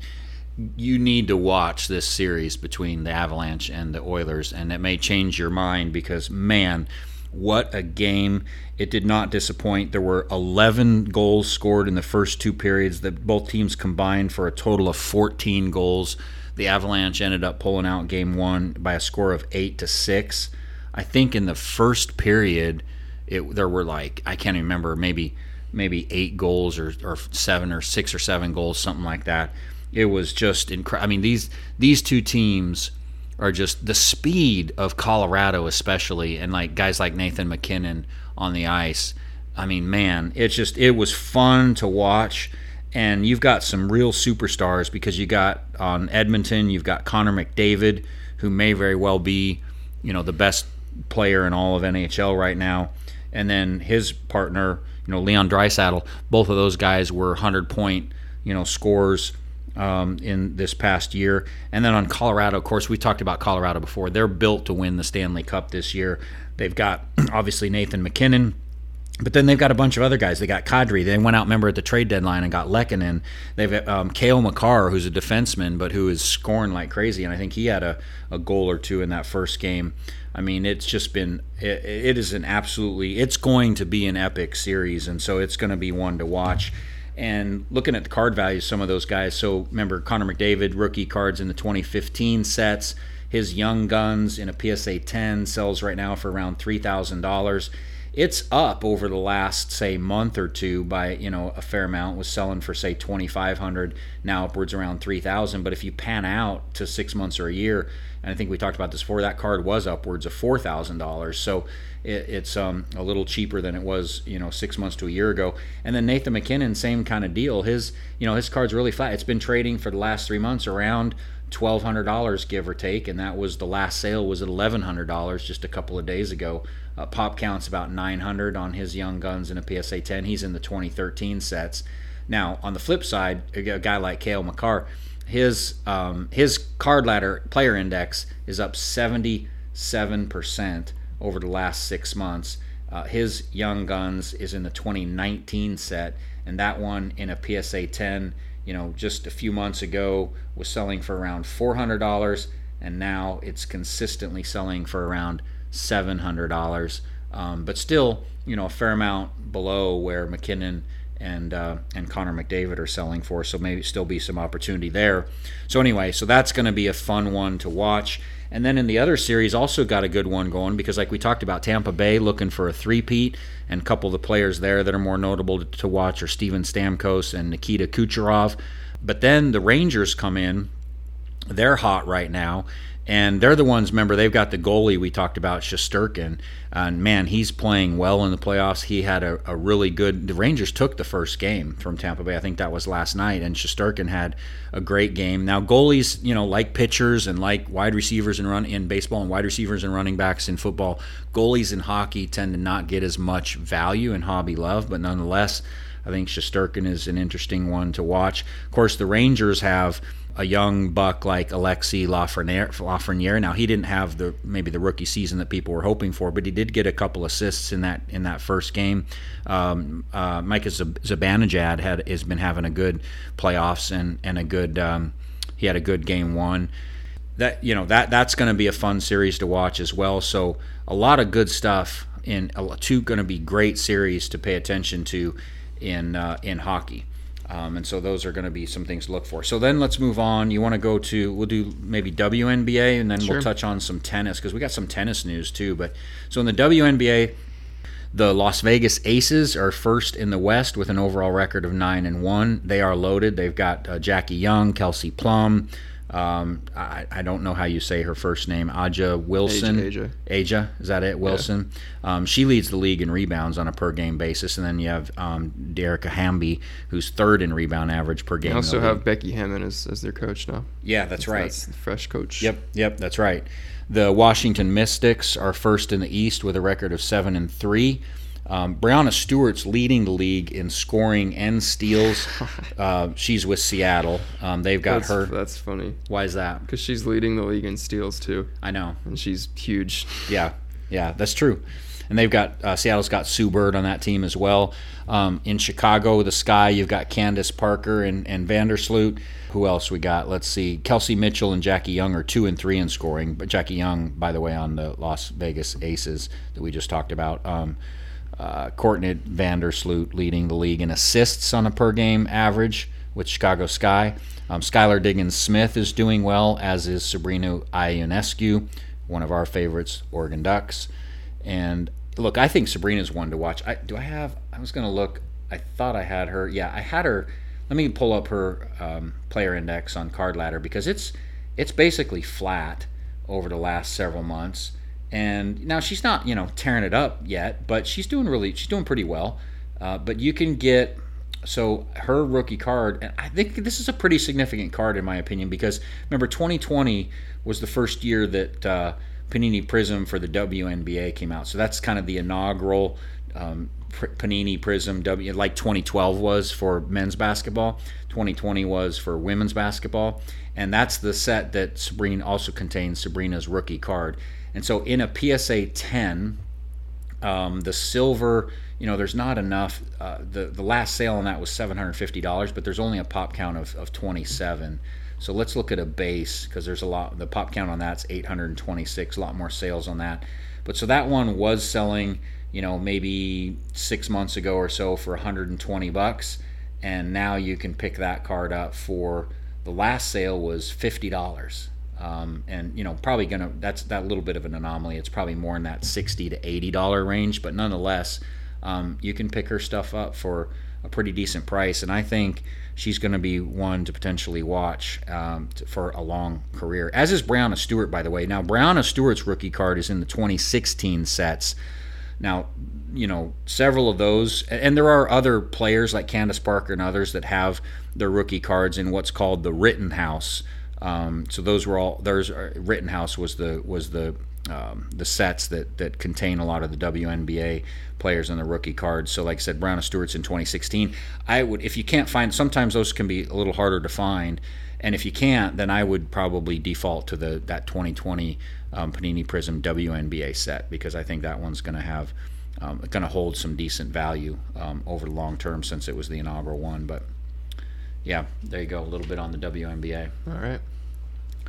you need to watch this series between the Avalanche and the Oilers, and it may change your mind because, man, what a game. It did not disappoint. There were 11 goals scored in the first two periods that both teams combined for a total of 14 goals. The Avalanche ended up pulling out game one by a score of 8 to 6. I think in the first period, it, there were like, I can't remember, maybe maybe eight goals or, or seven or six or seven goals, something like that. It was just incredible. I mean, these these two teams are just the speed of Colorado, especially, and like guys like Nathan MacKinnon on the ice. I mean, man, it's just it was fun to watch. And you've got some real superstars because you got on Edmonton, you've got Connor McDavid, who may very well be, you know, the best player in all of NHL right now. And then his partner, you know, Leon Draisaitl. Both of those guys were 100 point, you know, scores um, in this past year. And then on Colorado, of course, we talked about Colorado before. They're built to win the Stanley Cup this year. They've got obviously Nathan MacKinnon. But then they've got a bunch of other guys. They got Kadri. They went out, remember, at the trade deadline and got Lehkonen. They've got um, Cale Makar, who's a defenseman, but who is scoring like crazy. And I think he had a, a goal or two in that first game. I mean, it's just been, it, it is an absolutely, it's going to be an epic series. And so it's going to be one to watch. And looking at the card values, some of those guys. So remember, Connor McDavid, rookie cards in the 2015 sets. His Young Guns in a PSA 10 sells right now for around $3,000 it's up over the last say month or two by you know a fair amount. Was selling for say 2500 now upwards around 3000 but if you pan out to six months or a year and i think we talked about this before that card was upwards of $4000 so it, it's um, a little cheaper than it was you know six months to a year ago. And then nathan mackinnon same kind of deal. His you know his card's really flat. It's been trading for the last three months around $1200 give or take. And that was the last sale was at $1100 just a couple of days ago uh, pop counts about 900 on his young guns in a PSA 10. He's in the 2013 sets. Now, on the flip side, a guy like Cale Makar, his um, his card ladder player index is up 77% over the last six months. Uh, his young guns is in the 2019 set, and that one in a PSA 10, you know, just a few months ago was selling for around $400, and now it's consistently selling for around seven hundred dollars, um, but still, you know, a fair amount below where MacKinnon and uh, and Connor McDavid are selling for. So maybe still be some opportunity there. So anyway, so that's going to be a fun one to watch. And then in the other series, also got a good one going because, like we talked about, Tampa Bay looking for a three-peat, and a couple of the players there that are more notable to watch are Steven Stamkos and Nikita Kucherov. But then the Rangers come in; they're hot right now, and they're the ones. Remember, they've got the goalie we talked about, Shesterkin, and man, he's playing well in the playoffs. He had a, a, really good. The Rangers took the first game from Tampa Bay. I think that was last night, and Shesterkin had a great game. Now, goalies, you know, like pitchers and like wide receivers and run in baseball and wide receivers and running backs in football, goalies in hockey tend to not get as much value and hobby love, but nonetheless. I think Shesterkin is an interesting one to watch. Of course, the Rangers have a young buck like Alexi Lafreniere. Now he didn't have the maybe the rookie season that people were hoping for, but he did get a couple assists in that in that first game. Um, uh, Micah had has been having a good playoffs and and a good um, he had a good game one. That you know that that's going to be a fun series to watch as well. So a lot of good stuff in two going to be great series to pay attention to in uh, in hockey. Um, and so those are going to be some things to look for. So then let's move on. You want to go to we'll do maybe WNBA and then sure. we'll touch on some tennis because we got some tennis news too. But so in the WNBA, the Las Vegas Aces are first in the West with an overall record of nine and one. They are loaded. They've got uh, Jackie Young, Kelsey Plum, um, I, I, don't know how you say her first name. A'ja Wilson. A'ja. A'ja. Is that it? Wilson. Yeah. Um, she leads the league in rebounds on a per game basis, and then you have um, Dearica Hamby, who's third in rebound average per game. They also have Becky Hammon as, as their coach now. Yeah, that's, that's right. That's the fresh coach. Yep, yep, that's right. The Washington Mystics are first in the East with a record of seven and three. Um, Breanna Stewart's leading the league in scoring and steals. Uh, she's with Seattle. Um, they've got that's, her. That's funny. Why is that? Because she's leading the league in steals too. I know. And she's huge. Yeah, yeah, that's true. And they've got uh, Seattle's got Sue Bird on that team as well. Um, in Chicago, the Sky, you've got Candace Parker and, and Vandersloot. Who else we got? Let's see. Kelsey Mitchell and Jackie Young are two and three in scoring. But Jackie Young, by the way, on the Las Vegas Aces that we just talked about. Um, uh, Courtney Vandersloot leading the league in assists on a per game average with Chicago Sky. Um, Skylar Diggins Smith is doing well, as is Sabrina Ionescu, one of our favorites, Oregon Ducks. And look, I think Sabrina's one to watch. I, do I have? I was going to look. I thought I had her. Yeah, I had her. Let me pull up her um, player index on Card Ladder because it's it's basically flat over the last several months. And now she's not, you know, tearing it up yet, but she's doing really, she's doing pretty well. Uh, but you can get so her rookie card, and I think this is a pretty significant card in my opinion because remember 2020 was the first year that uh, Panini Prizm for the WNBA came out. So that's kind of the inaugural um, Panini Prizm W, like 2012 was for men's basketball. 2020 was for women's basketball, and that's the set that Sabrina also contains Sabrina's rookie card. And so in a PSA 10, Um, the silver, you know, there's not enough. Uh, the the last sale on that was seven hundred fifty dollars, but there's only a pop count of, of twenty seven. So let's look at a base because there's a lot. The pop count on that's 826. A lot more sales on that. But so that one was selling, you know, maybe six months ago or so for 120 bucks, and now you can pick that card up for the last sale was fifty dollars. Um, and you know probably gonna that's that little bit of an anomaly. It's probably more in that 60 to 80 dollar range but nonetheless um, you can pick her stuff up for a pretty decent price. And i think she's going to be one to potentially watch um, to, for a long career. As is Breanna Stewart by the way. Now Breanna Stewart's rookie card is in the 2016 sets. Now you know several of those and there are other players like Candace Parker and others that have their rookie cards in what's called the Rittenhouse um, so those were all. There's uh, Rittenhouse was the was the um, the sets that that contain a lot of the WNBA players on the rookie cards. So like I said, Brown and Stewart's in 2016. I would if you can't find. Sometimes those can be a little harder to find. And if you can't, then I would probably default to the that 2020 um, Panini Prizm WNBA set because I think that one's going to have um, going to hold some decent value um, over the long term since it was the inaugural one. But yeah, there you go. A little bit on the WNBA. All right.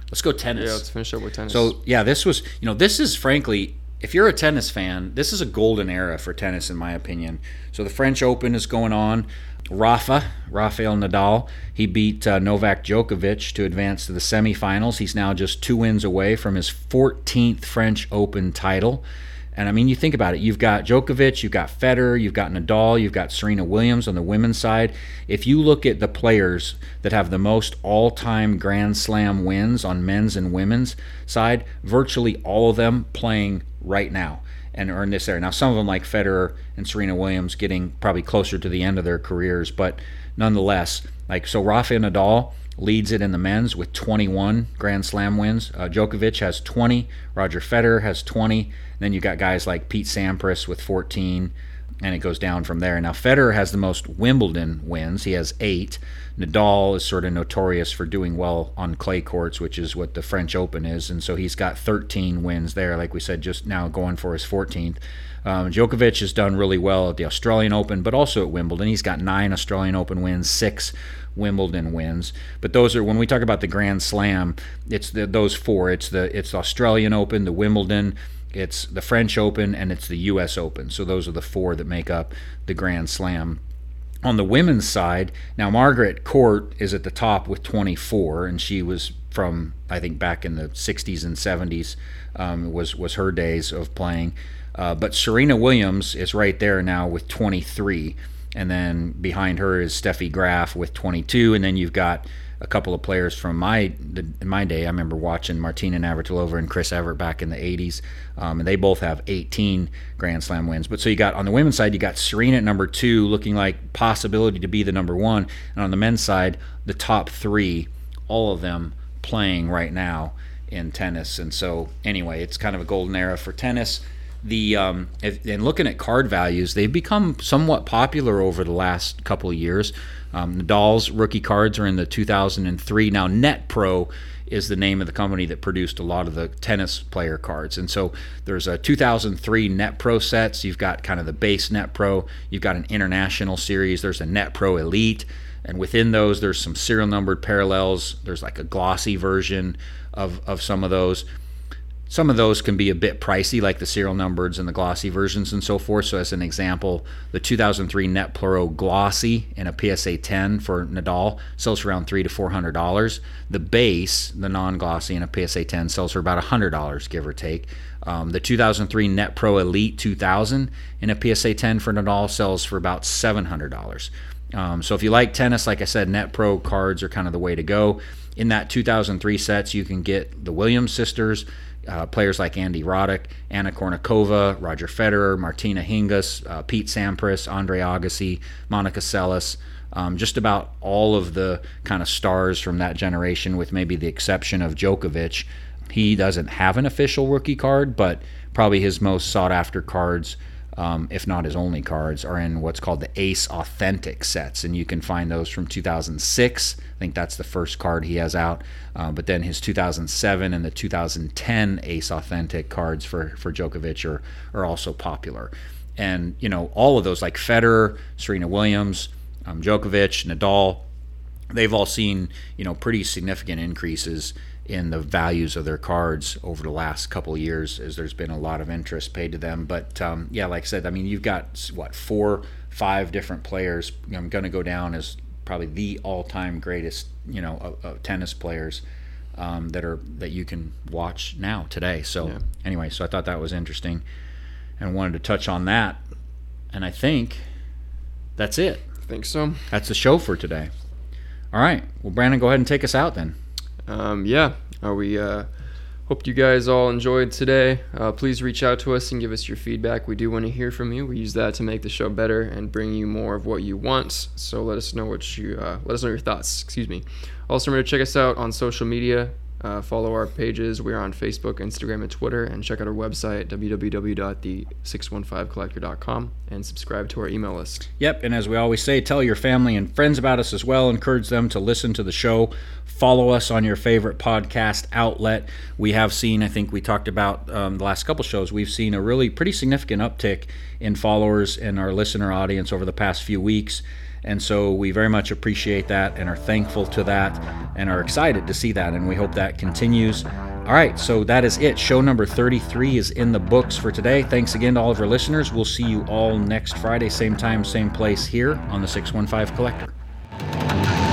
Let's go tennis. Yeah, let's finish up with tennis. So yeah, this was you know this is frankly, if you're a tennis fan, this is a golden era for tennis in my opinion. So the French Open is going on. Rafa, Rafael Nadal, he beat uh, Novak Djokovic to advance to the semifinals. He's now just two wins away from his 14th French Open title. And I mean, you think about it. You've got Djokovic, you've got Federer, you've got Nadal, you've got Serena Williams on the women's side. If you look at the players that have the most all-time Grand Slam wins on men's and women's side, virtually all of them playing right now and in this area. Now, some of them like Federer and Serena Williams getting probably closer to the end of their careers, but nonetheless, like so, Rafael Nadal leads it in the men's with 21 Grand Slam wins. Uh, Djokovic has 20. Roger Federer has 20. then you got guys like Pete Sampras with 14, and it goes down from there. Now Federer has the most Wimbledon wins. He has eight. Nadal is sort of notorious for doing well on clay courts, which is what the French Open is, and so he's got 13 wins there. Like we said, just now going for his 14th. Um, Djokovic has done really well at the Australian Open, but also at Wimbledon. He's got nine Australian Open wins, six Wimbledon wins. But those are when we talk about the Grand Slam, it's the, those four. It's the it's the Australian Open, the Wimbledon, it's the French Open, and it's the U.S. Open. So those are the four that make up the Grand Slam. On the women's side, now Margaret Court is at the top with 24, and she was from I think back in the 60s and 70s um, was was her days of playing. Uh, but Serena Williams is right there now with 23 and then behind her is Steffi Graf with 22, and then you've got a couple of players from my the, my day. I remember watching Martina Navratilova and Chris Evert back in the 80s, um, and they both have 18 Grand Slam wins. But so you got on the women's side, you got Serena at number two, looking like possibility to be the number one, and on the men's side, the top three, all of them playing right now in tennis. And so anyway, it's kind of a golden era for tennis the um, and looking at card values, they've become somewhat popular over the last couple of years. Um, Nadal's rookie cards are in the 2003. Now, Net Pro is the name of the company that produced a lot of the tennis player cards. And so there's a 2003 Net Pro sets. You've got kind of the base Net Pro. You've got an international series. There's a Net Pro Elite. And within those, there's some serial numbered parallels. There's like a glossy version of, of some of those some of those can be a bit pricey, like the serial numbers and the glossy versions and so forth. So, as an example, the 2003 Net Pro Glossy in a PSA 10 for Nadal sells for around three to four hundred dollars. The base, the non-glossy in a PSA 10, sells for about hundred dollars, give or take. Um, the 2003 Net Pro Elite 2000 in a PSA 10 for Nadal sells for about seven hundred dollars. Um, so, if you like tennis, like I said, Net Pro cards are kind of the way to go. In that 2003 sets, you can get the Williams sisters uh, players like Andy Roddick, Anna Kournikova, Roger Federer, Martina Hingis, uh, Pete Sampras, Andre Agassi, Monica Seles. Um, just about all of the kind of stars from that generation, with maybe the exception of Djokovic. He doesn't have an official rookie card, but probably his most sought after cards um, if not his only cards, are in what's called the Ace Authentic sets, and you can find those from 2006. I think that's the first card he has out. Uh, but then his 2007 and the 2010 Ace Authentic cards for for Djokovic are are also popular. And you know all of those like Federer, Serena Williams, um, Djokovic, Nadal, they've all seen you know pretty significant increases in the values of their cards over the last couple of years as there's been a lot of interest paid to them. But um, yeah like i said i mean you've got what four five different players. I'm going to go down as probably the all-time greatest you know uh, uh, tennis players um, that are that you can watch now today. So Yeah. anyway so i thought that was interesting and wanted to touch on that. And i think that's it. I think so. that's the show for today. All right. Well brandon go ahead and take us out then Um, yeah, we uh, hope you guys all enjoyed today. Uh, please reach out to us and give us your feedback. We do want to hear from you. We use that to make the show better and bring you more of what you want. So let us know what you uh, let us know your thoughts. Excuse me. Also, remember to check us out on social media. Uh, follow our pages. We're on Facebook, Instagram, and Twitter. And check out our website, www.the615collector.com, and subscribe to our email list. Yep, and as we always say, tell your family and friends about us as well. Encourage them to listen to the show. Follow us on your favorite podcast outlet. We have seen, I think we talked about um, the last couple shows, we've seen a really pretty significant uptick in followers in our listener audience over the past few weeks. And so we very much appreciate that and are thankful to that and are excited to see that. And we hope that continues. All right, so that is it. Show number 33 is in the books for today. Thanks again to all of our listeners. We'll see you all next Friday, same time, same place here on the 615 Collector.